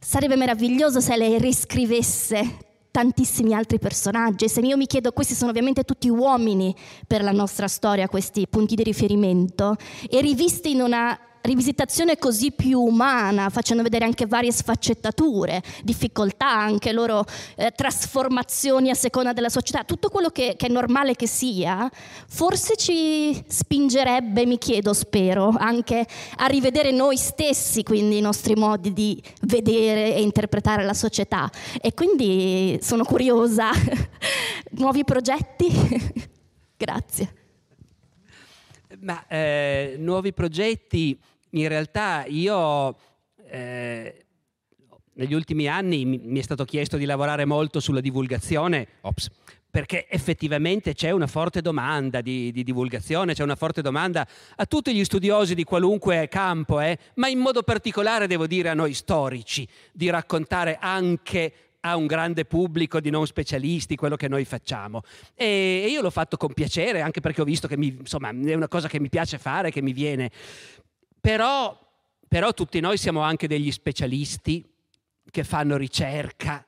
sarebbe meraviglioso se lei riscrivesse tantissimi altri personaggi. Se io mi chiedo, questi sono ovviamente tutti uomini per la nostra storia, questi punti di riferimento, e rivisti in una rivisitazione così più umana, facendo vedere anche varie sfaccettature, difficoltà, anche loro eh, trasformazioni a seconda della società, tutto quello che, che, è normale che sia, forse ci spingerebbe, mi chiedo, spero, anche a rivedere noi stessi, quindi i nostri modi di vedere e interpretare la società. E quindi sono curiosa. *laughs* Nuovi progetti? *laughs* Grazie. Ma eh, nuovi progetti in realtà io eh, negli ultimi anni mi, è stato chiesto di lavorare molto sulla divulgazione, ops, perché effettivamente c'è una forte domanda di, di, divulgazione, c'è una forte domanda a tutti gli studiosi di qualunque campo, eh, ma in modo particolare devo dire a noi storici, di raccontare anche a un grande pubblico di non specialisti quello che noi facciamo. E io l'ho fatto con piacere, anche perché ho visto che mi, insomma, è una cosa che mi piace fare, che mi viene. Però, però tutti noi siamo anche degli specialisti che fanno ricerca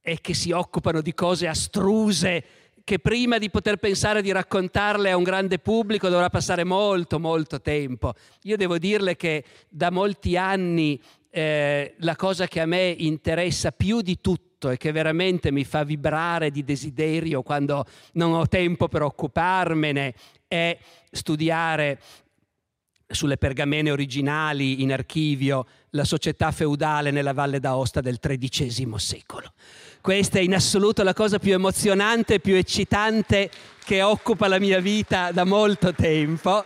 e che si occupano di cose astruse che prima di poter pensare di raccontarle a un grande pubblico dovrà passare molto, molto tempo. Io devo dirle che da molti anni eh, la cosa che a me interessa più di tutto e che veramente mi fa vibrare di desiderio quando non ho tempo per occuparmene è studiare sulle pergamene originali in archivio la società feudale nella Valle d'Aosta del XIII secolo. Questa è in assoluto la cosa più emozionante e più eccitante che occupa la mia vita da molto tempo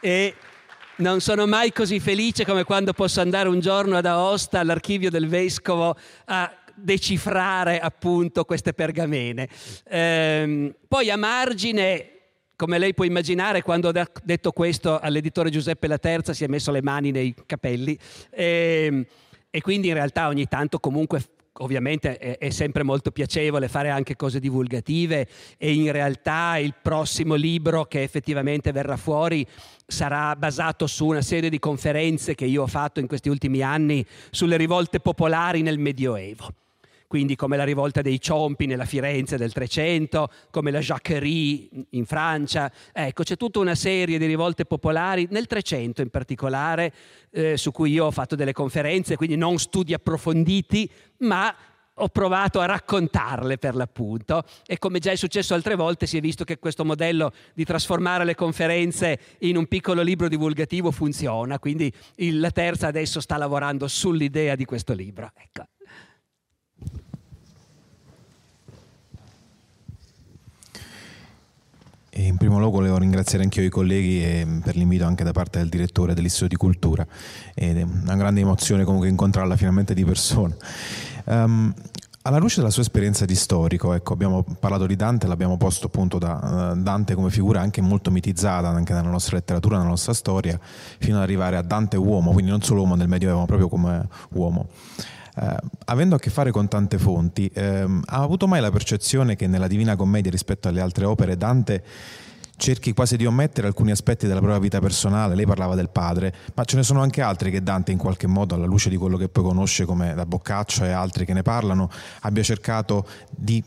e non sono mai così felice come quando posso andare un giorno ad Aosta all'archivio del vescovo a decifrare appunto queste pergamene. Ehm, poi a margine come lei può immaginare, quando ho detto questo all'editore Giuseppe La Terza si è messo le mani nei capelli e, ehm, e quindi in realtà ogni tanto comunque ovviamente è, è, sempre molto piacevole fare anche cose divulgative e in realtà il prossimo libro che effettivamente verrà fuori sarà basato su una serie di conferenze che io ho fatto in questi ultimi anni sulle rivolte popolari nel Medioevo quindi come la rivolta dei Ciompi nella Firenze del Trecento, come la Jacquerie in Francia. Ecco, c'è tutta una serie di rivolte popolari, nel Trecento in particolare, eh, su cui io ho fatto delle conferenze, quindi non studi approfonditi, ma ho provato a raccontarle per l'appunto e come già è successo altre volte si è visto che questo modello di trasformare le conferenze in un piccolo libro divulgativo funziona, quindi il, la terza adesso sta lavorando sull'idea di questo libro. Ecco. In primo luogo volevo ringraziare anche io i colleghi eh, per l'invito anche da parte del direttore dell'Istituto di Cultura. Ed è una grande emozione comunque incontrarla finalmente di persona. Um, alla luce della sua esperienza di storico, ecco, abbiamo parlato di Dante, l'abbiamo posto appunto da uh, Dante come figura anche molto mitizzata anche nella nostra letteratura, nella nostra storia, fino ad arrivare a Dante uomo, quindi non solo uomo nel Medioevo, ma proprio come uomo. Eh, avendo a che fare con tante fonti, ehm, ha avuto mai la percezione che nella Divina Commedia rispetto alle altre opere Dante cerchi quasi di omettere alcuni aspetti della propria vita personale, lei parlava del padre, ma ce ne sono anche altri che Dante in qualche modo, alla luce di quello che poi conosce come da Boccaccio e altri che ne parlano, abbia cercato di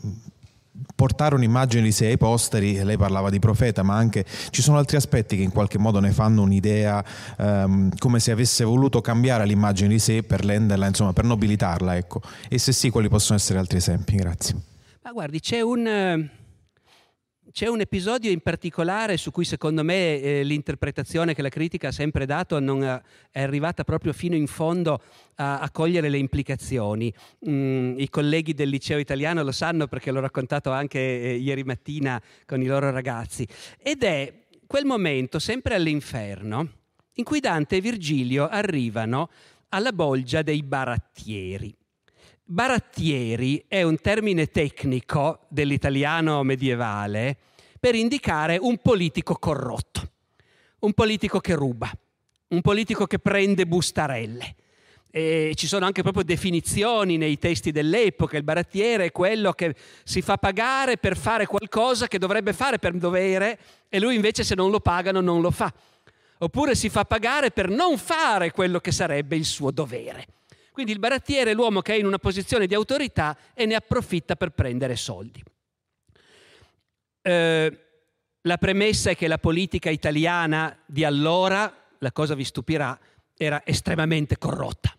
portare un'immagine di sé ai posteri, lei parlava di profeta, ma anche ci sono altri aspetti che in qualche modo ne fanno un'idea um, come se avesse voluto cambiare l'immagine di sé per renderla, insomma, per nobilitarla, ecco. E se sì, quali possono essere altri esempi? Grazie. Ma guardi, c'è un c'è un episodio in particolare su cui secondo me eh, l'interpretazione che la critica ha sempre dato non è, è arrivata proprio fino in fondo a, a cogliere le implicazioni. Mm, I colleghi del liceo italiano lo sanno perché l'ho raccontato anche eh, ieri mattina con i loro ragazzi. Ed è quel momento, sempre all'inferno, in cui Dante e Virgilio arrivano alla bolgia dei barattieri. Barattieri è un termine tecnico dell'italiano medievale per indicare un politico corrotto, un politico che ruba, un politico che prende bustarelle. E ci sono anche proprio definizioni nei testi dell'epoca. Il barattiere è quello che si fa pagare per fare qualcosa che dovrebbe fare per dovere e lui invece se non lo pagano non lo fa. Oppure si fa pagare per non fare quello che sarebbe il suo dovere. Quindi il barattiere è l'uomo che è in una posizione di autorità e ne approfitta per prendere soldi. Eh, la premessa è che la politica italiana di allora, la cosa vi stupirà, era estremamente corrotta.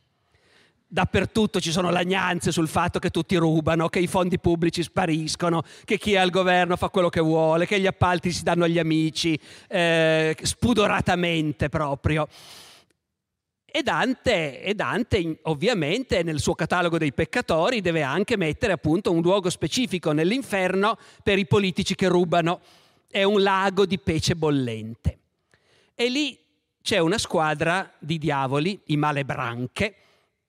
Dappertutto ci sono lagnanze sul fatto che tutti rubano, che i fondi pubblici spariscono, che chi è al governo fa quello che vuole, che gli appalti si danno agli amici, eh, spudoratamente proprio. E Dante, e Dante, ovviamente nel suo catalogo dei peccatori deve anche mettere appunto un luogo specifico nell'inferno per i politici che rubano. È un lago di pece bollente. E lì c'è una squadra di diavoli, i malebranche,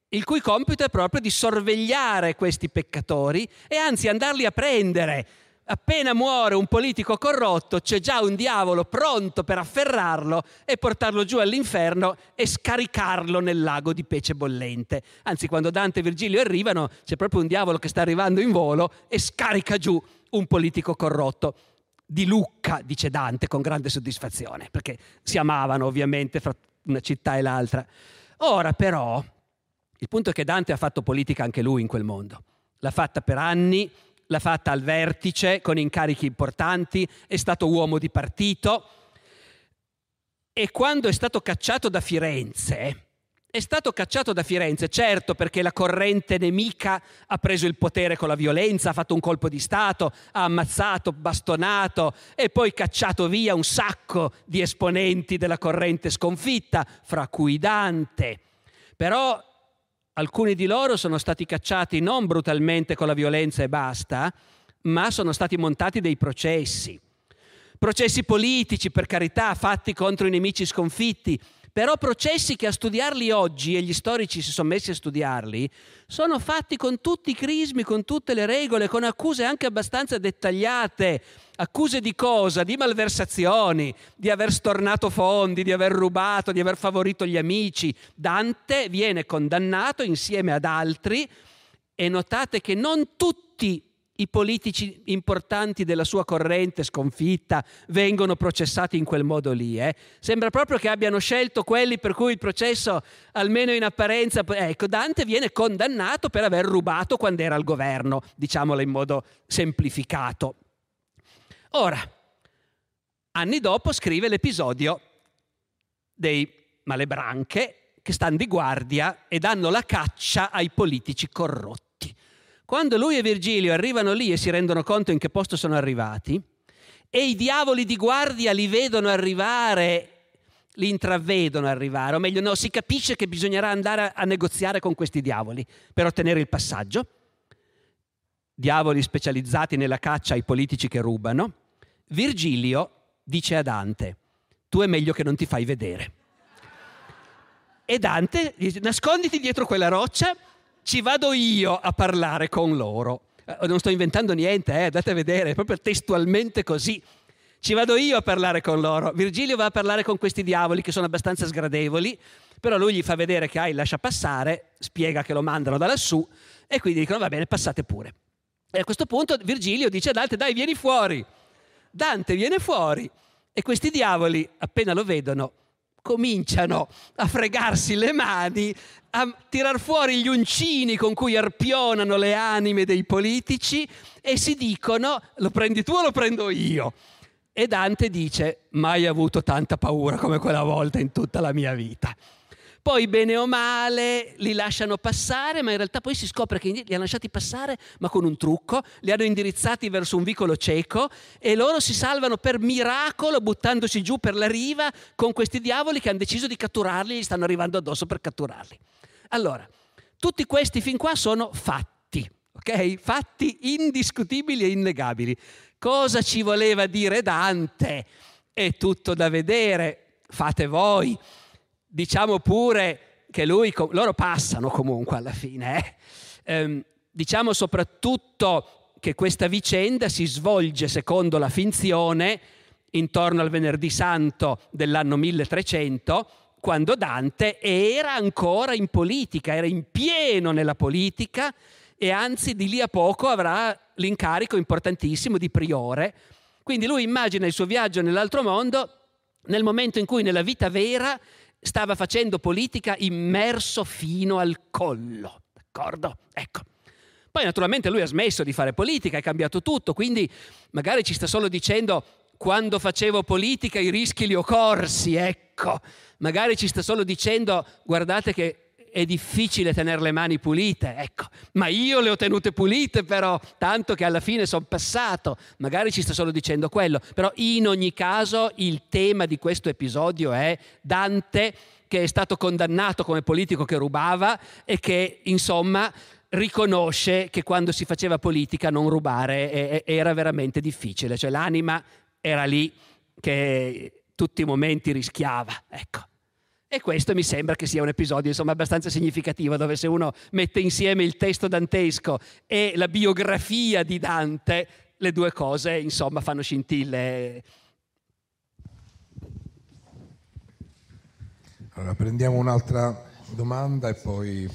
il cui compito è proprio di sorvegliare questi peccatori e anzi andarli a prendere appena muore un politico corrotto c'è già un diavolo pronto per afferrarlo e portarlo giù all'inferno e scaricarlo nel lago di pece bollente. Anzi, quando Dante e Virgilio arrivano, c'è proprio un diavolo che sta arrivando in volo e scarica giù un politico corrotto. Di Lucca, dice Dante con grande soddisfazione, perché si amavano ovviamente fra una città e l'altra. Ora però, il punto è che Dante ha fatto politica anche lui in quel mondo. L'ha fatta per anni, l'ha fatta al vertice con incarichi importanti, è stato uomo di partito e quando è stato cacciato da Firenze, è stato cacciato da Firenze, certo perché la corrente nemica ha preso il potere con la violenza, ha fatto un colpo di Stato, ha ammazzato, bastonato e poi cacciato via un sacco di esponenti della corrente sconfitta, fra cui Dante. Però Alcuni di loro sono stati cacciati non brutalmente con la violenza e basta, ma sono stati montati dei processi. Processi politici, per carità, fatti contro i nemici sconfitti, però processi che a studiarli oggi, e gli storici si sono messi a studiarli, sono fatti con tutti i crismi, con tutte le regole, con accuse anche abbastanza dettagliate. Accuse di cosa? Di malversazioni, di aver stornato fondi, di aver rubato, di aver favorito gli amici. Dante viene condannato insieme ad altri e notate che non tutti i politici importanti della sua corrente sconfitta vengono processati in quel modo lì. Eh? Sembra proprio che abbiano scelto quelli per cui il processo, almeno in apparenza, ecco, Dante viene condannato per aver rubato quando era al governo, diciamolo in modo semplificato. Ora, anni dopo scrive l'episodio dei malebranche che stanno di guardia e danno la caccia ai politici corrotti. Quando lui e Virgilio arrivano lì e si rendono conto in che posto sono arrivati, e i diavoli di guardia li vedono arrivare, li intravedono arrivare, o meglio, no, si capisce che bisognerà andare a, negoziare con questi diavoli per ottenere il passaggio. Diavoli specializzati nella caccia ai politici che rubano. Virgilio dice a Dante, tu è meglio che non ti fai vedere. E Dante dice, nasconditi dietro quella roccia ci vado io a parlare con loro. Eh, non sto inventando niente, eh, andate a vedere, è proprio testualmente così. Ci vado io a parlare con loro. Virgilio va a parlare con questi diavoli che sono abbastanza sgradevoli, però lui gli fa vedere che hai lascia passare, spiega che lo mandano da lassù e quindi dicono va bene, passate pure. E a questo punto Virgilio dice a Dante dai vieni fuori. Dante viene fuori e questi diavoli appena lo vedono cominciano a fregarsi le mani, a tirar fuori gli uncini con cui arpionano le anime dei politici e si dicono lo prendi tu o lo prendo io? E Dante dice mai avuto tanta paura come quella volta in tutta la mia vita. Poi bene o male li lasciano passare, ma in realtà poi si scopre che li hanno lasciati passare, ma con un trucco, li hanno indirizzati verso un vicolo cieco e loro si salvano per miracolo buttandosi giù per la riva con questi diavoli che hanno deciso di catturarli e gli stanno arrivando addosso per catturarli. Allora, tutti questi fin qua sono fatti, ok? Fatti indiscutibili e innegabili. Cosa ci voleva dire Dante? È tutto da vedere, fate voi diciamo pure che lui, loro passano comunque alla fine, eh? ehm, diciamo soprattutto che questa vicenda si svolge secondo la finzione intorno al venerdì santo dell'anno 1300, quando Dante era ancora in politica, era in pieno nella politica e anzi di lì a poco avrà l'incarico importantissimo di priore. Quindi lui immagina il suo viaggio nell'altro mondo nel momento in cui nella vita vera stava facendo politica immerso fino al collo. D'accordo? Ecco. Poi naturalmente lui ha smesso di fare politica, è cambiato tutto, quindi magari ci sta solo dicendo quando facevo politica i rischi li ho corsi, ecco. Magari ci sta solo dicendo guardate che è difficile tenere le mani pulite, ecco, ma io le ho tenute pulite però, tanto che alla fine sono passato, magari ci sta solo dicendo quello, però in ogni caso il tema di questo episodio è Dante che è stato condannato come politico che rubava e che insomma riconosce che quando si faceva politica non rubare era veramente difficile, cioè l'anima era lì che tutti i momenti rischiava, ecco. E questo mi sembra che sia un episodio insomma, abbastanza significativo, dove se uno mette insieme il testo dantesco e la biografia di Dante, le due cose insomma fanno scintille. Allora, prendiamo un'altra domanda e poi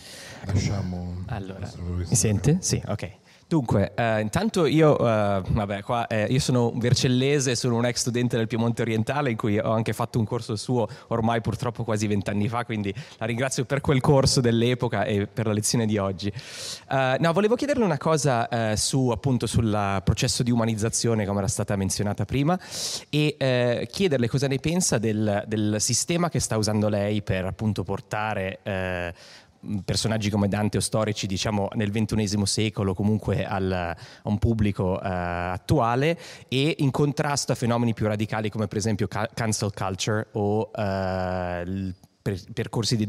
lasciamo... Allora, mi sente? Sì, ok. Dunque, eh, intanto io, eh, vabbè, qua, eh, io sono vercellese, sono un ex studente del Piemonte orientale in cui ho anche fatto un corso suo ormai purtroppo quasi vent'anni fa, quindi la ringrazio per quel corso dell'epoca e per la lezione di oggi. Uh, no, volevo chiederle una cosa uh, su, appunto, sul processo di umanizzazione, come era stata menzionata prima, e uh, chiederle cosa ne pensa del, del, sistema che sta usando lei per appunto portare personaggi come Dante o storici diciamo nel XXI secolo comunque al, a un pubblico uh, attuale e in contrasto a fenomeni più radicali come per esempio cancel culture o uh, percorsi di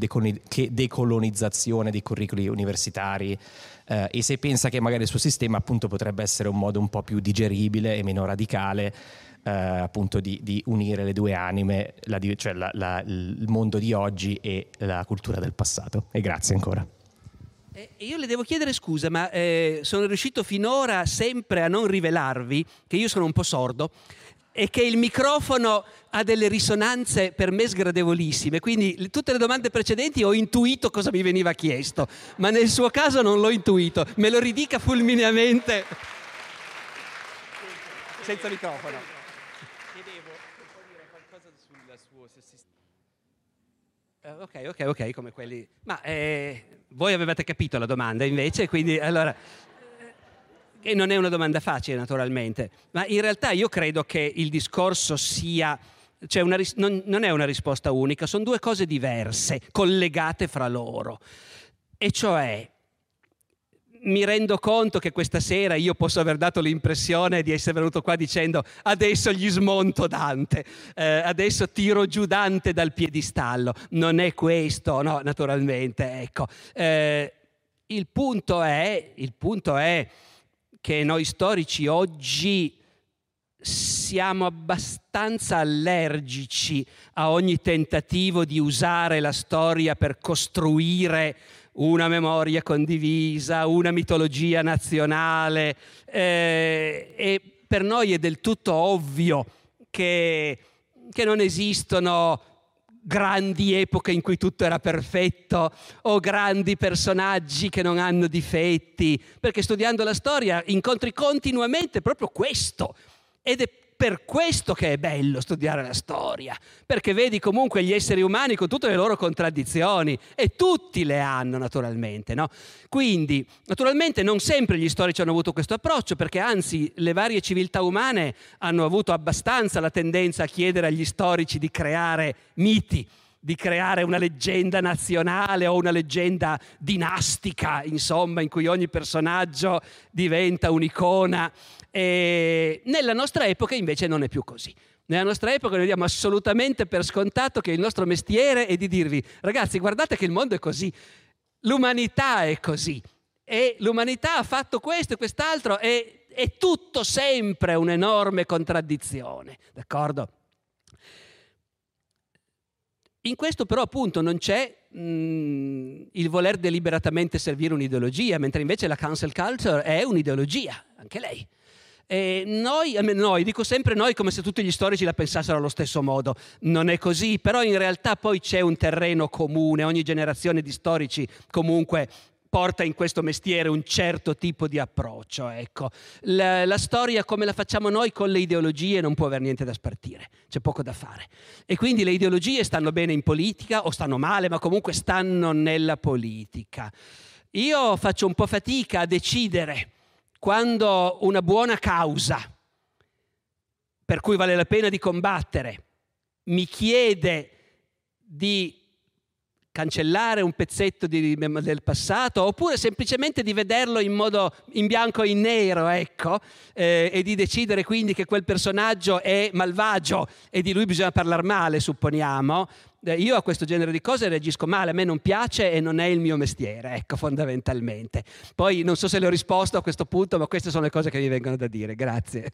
decolonizzazione dei curricoli universitari eh, e se pensa che magari il suo sistema appunto potrebbe essere un modo un po' più digeribile e meno radicale eh, appunto di, di, unire le due anime, la, cioè la, la, il mondo di oggi e la cultura del passato. E grazie ancora. Eh, io le devo chiedere scusa, ma eh, sono riuscito finora sempre a non rivelarvi che io sono un po' sordo e che il microfono ha delle risonanze per me sgradevolissime, quindi tutte le domande precedenti ho intuito cosa mi veniva chiesto, ma nel suo caso non l'ho intuito. Me lo ridica fulmineamente senza microfono. Eh, ok, ok, ok, come quelli... Ma eh, voi avevate capito la domanda invece, quindi allora... E non è una domanda facile naturalmente, ma in realtà io credo che il discorso sia... Cioè una, non, non è una risposta unica, sono due cose diverse, collegate fra loro. E cioè mi rendo conto che questa sera io posso aver dato l'impressione di essere venuto qua dicendo adesso gli smonto Dante, eh, adesso tiro giù Dante dal piedistallo. Non è questo, no, naturalmente. Ecco. Eh, il, punto è, il punto è che noi storici oggi siamo abbastanza allergici a ogni tentativo di usare la storia per costruire una memoria condivisa, una mitologia nazionale eh, e per noi è del tutto ovvio che, che non esistono grandi epoche in cui tutto era perfetto o grandi personaggi che non hanno difetti, perché studiando la storia incontri continuamente proprio questo. Ed è per questo che è bello studiare la storia, perché vedi comunque gli esseri umani con tutte le loro contraddizioni e tutti le hanno naturalmente. No? Quindi naturalmente non sempre gli storici hanno avuto questo approccio, perché anzi le varie civiltà umane hanno avuto abbastanza la tendenza a chiedere agli storici di creare miti di creare una leggenda nazionale o una leggenda dinastica, insomma, in cui ogni personaggio diventa un'icona e nella nostra epoca invece non è più così. Nella nostra epoca noi diamo assolutamente per scontato che il nostro mestiere è di dirvi, ragazzi, guardate che il mondo è così, l'umanità è così e l'umanità ha fatto questo e quest'altro e è tutto sempre un'enorme contraddizione, d'accordo? In questo però appunto non c'è mh, mm, il voler deliberatamente servire un'ideologia, mentre invece la cancel culture è un'ideologia, anche lei. E noi, noi, dico sempre noi come se tutti gli storici la pensassero allo stesso modo, non è così, però in realtà poi c'è un terreno comune, ogni generazione di storici comunque porta in questo mestiere un certo tipo di approccio. Ecco. La, la, storia come la facciamo noi con le ideologie non può aver niente da spartire, c'è poco da fare. E quindi le ideologie stanno bene in politica o stanno male, ma comunque stanno nella politica. Io faccio un po' fatica a decidere quando una buona causa per cui vale la pena di combattere mi chiede di cancellare un pezzetto di, del passato oppure semplicemente di vederlo in modo in bianco e in nero, ecco, eh, e di decidere quindi che quel personaggio è malvagio e di lui bisogna parlare male, supponiamo. Eh, io a questo genere di cose reagisco male, a me non piace e non è il mio mestiere, ecco, fondamentalmente. Poi non so se le ho risposto a questo punto, ma queste sono le cose che mi vengono da dire. Grazie.